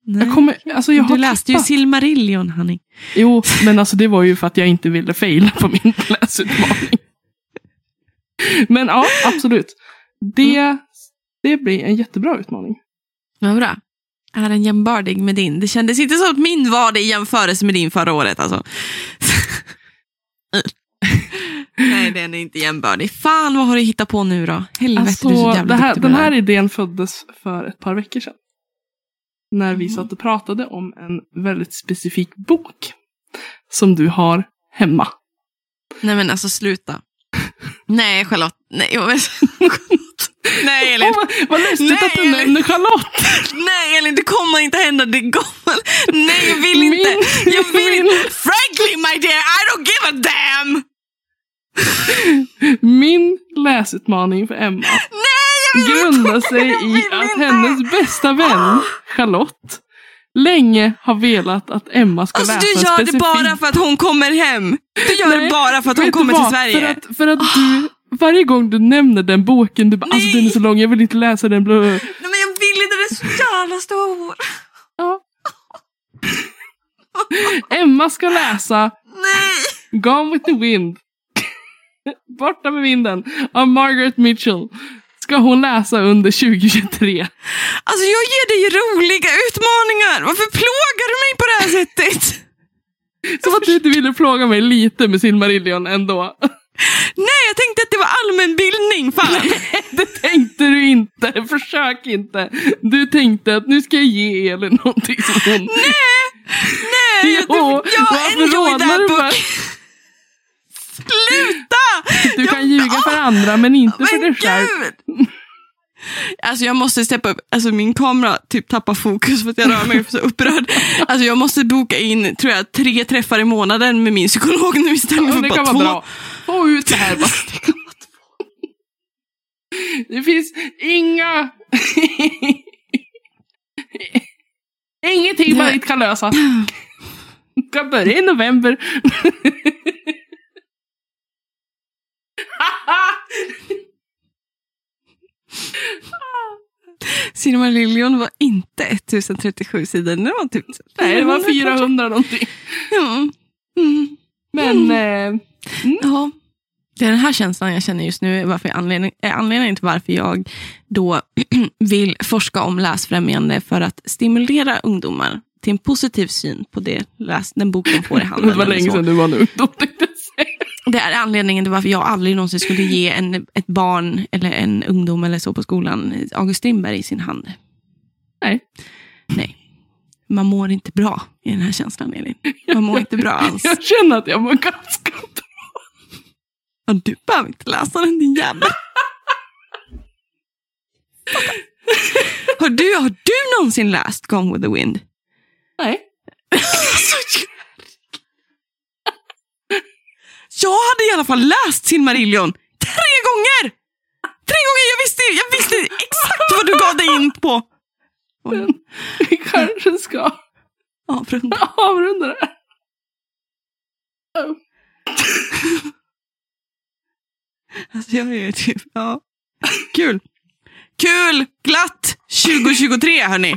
Nej. Jag kommer, alltså jag du läste ju tappat. Silmarillion, honey. Jo, men alltså det var ju för att jag inte ville faila på min [laughs] läsutmaning. Men ja, absolut. Det, det blir en jättebra utmaning. Vad bra. är den jämbördig med din? Det kändes inte som att min var det i jämförelse med din förra året. Alltså. [laughs] Nej, den är inte jämbördig. Fan, vad har du hittat på nu då? Helvete, Alltså, du är så jävla det här, den här idén föddes för ett par veckor sedan. När vi satt och pratade om en väldigt specifik bok. Som du har hemma. Nej, men alltså sluta. Nej, Charlotte. Nej, jag. [laughs] Nej, Elin. Åh, vad, lustigt Nej, att du Elin. nämner Charlotte! Nej, Elin, det kommer inte hända. Det kommer... Nej, jag vill inte. Min- Jag vill min- inte. [laughs] Frankly, my dear, I don't give a damn! [laughs] Min läsutmaning för Emma Nej, grundar sig i att hennes bästa vän, Charlotte, länge har velat att Emma ska Alltså, läsa du en gör det specifik bara för att hon kommer hem. Du gör det Nej, bara för att hon du kommer till vad? Sverige. För att, för att du, varje gång du nämner den boken, du bara alltså den är så lång, jag vill inte läsa den. Bla, bla. Nej, men jag vill inte, den är så jävla stor. Ja. Emma ska läsa Nej. Gone with the wind. [laughs] Borta med vinden av Margaret Mitchell. Ska hon läsa under 2023. Alltså jag ger dig roliga utmaningar. Varför plågar du mig på det här sättet? [laughs] Som att du inte ville plåga mig lite med Silmarillion ändå. Nej, jag tänkte att det var allmänbildning. Fan. [laughs] Det tänkte du inte. Försök inte. Du tänkte att nu ska jag ge Elin någonting som hon... Nej, [laughs] jag, Jo, jag du book. för? Sluta! Du Jag- kan ljuga för andra men inte för Men dig själv. gud! Alltså jag måste steppa upp, alltså min kamera typ tappar fokus för att jag rör mig så upprörd. Alltså jag måste boka in, tror jag, tre träffar i månaden med min psykolog nu istället Ja, för det bara kan två. vara bra. Få ut det här bara. Det finns inga... Ingenting man inte kan lösa. Du kan börja i november. Silmarillion var inte 1037 sidor, det var typ Nej, det var 400 någonting. Ja. Mm. Men eh, Ja. Det är den här känslan jag känner just nu, varför jag anledning, är anledningen till varför jag då [clears throat] vill forska om läsfrämjande för att stimulera ungdomar till en positiv syn på det, läs, den bok de får i handen. [laughs] det var länge sedan du var en ungdom tänkte jag säga. Det är anledningen till varför jag aldrig någonsin skulle ge en, ett barn eller en ungdom eller så på skolan August Strindberg i sin hand. Nej. Nej. Man mår inte bra i den här känslan, Elin. Man mår inte bra [laughs] alls. Jag känner att jag mår ganska bra. Ja, du behöver inte läsa den, din jävel. har, du, har du någonsin läst Gone with the Wind? Nej. [laughs] jag hade i alla fall läst Silmarillion tre gånger! Tre gånger! Jag visste, jag visste exakt vad du gav dig in på. Oj, Vi kanske ska avrunda. avrunda det. Alltså, jag är typ, ja. Kul. Kul! Glatt 2023 hörni.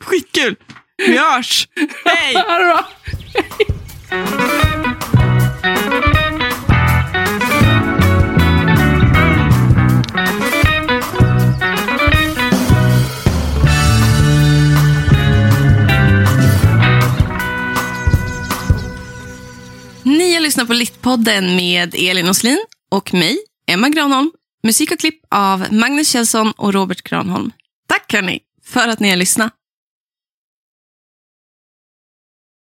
Skitkul. Vi hörs. Hej! Lyssnar. Ni har lyssnat på Littpodden med Elin Oslin och mig, Emma Granholm. Musik och klipp av Magnus Kjellson och Robert Granholm. Tack hörni för att ni har lyssnat.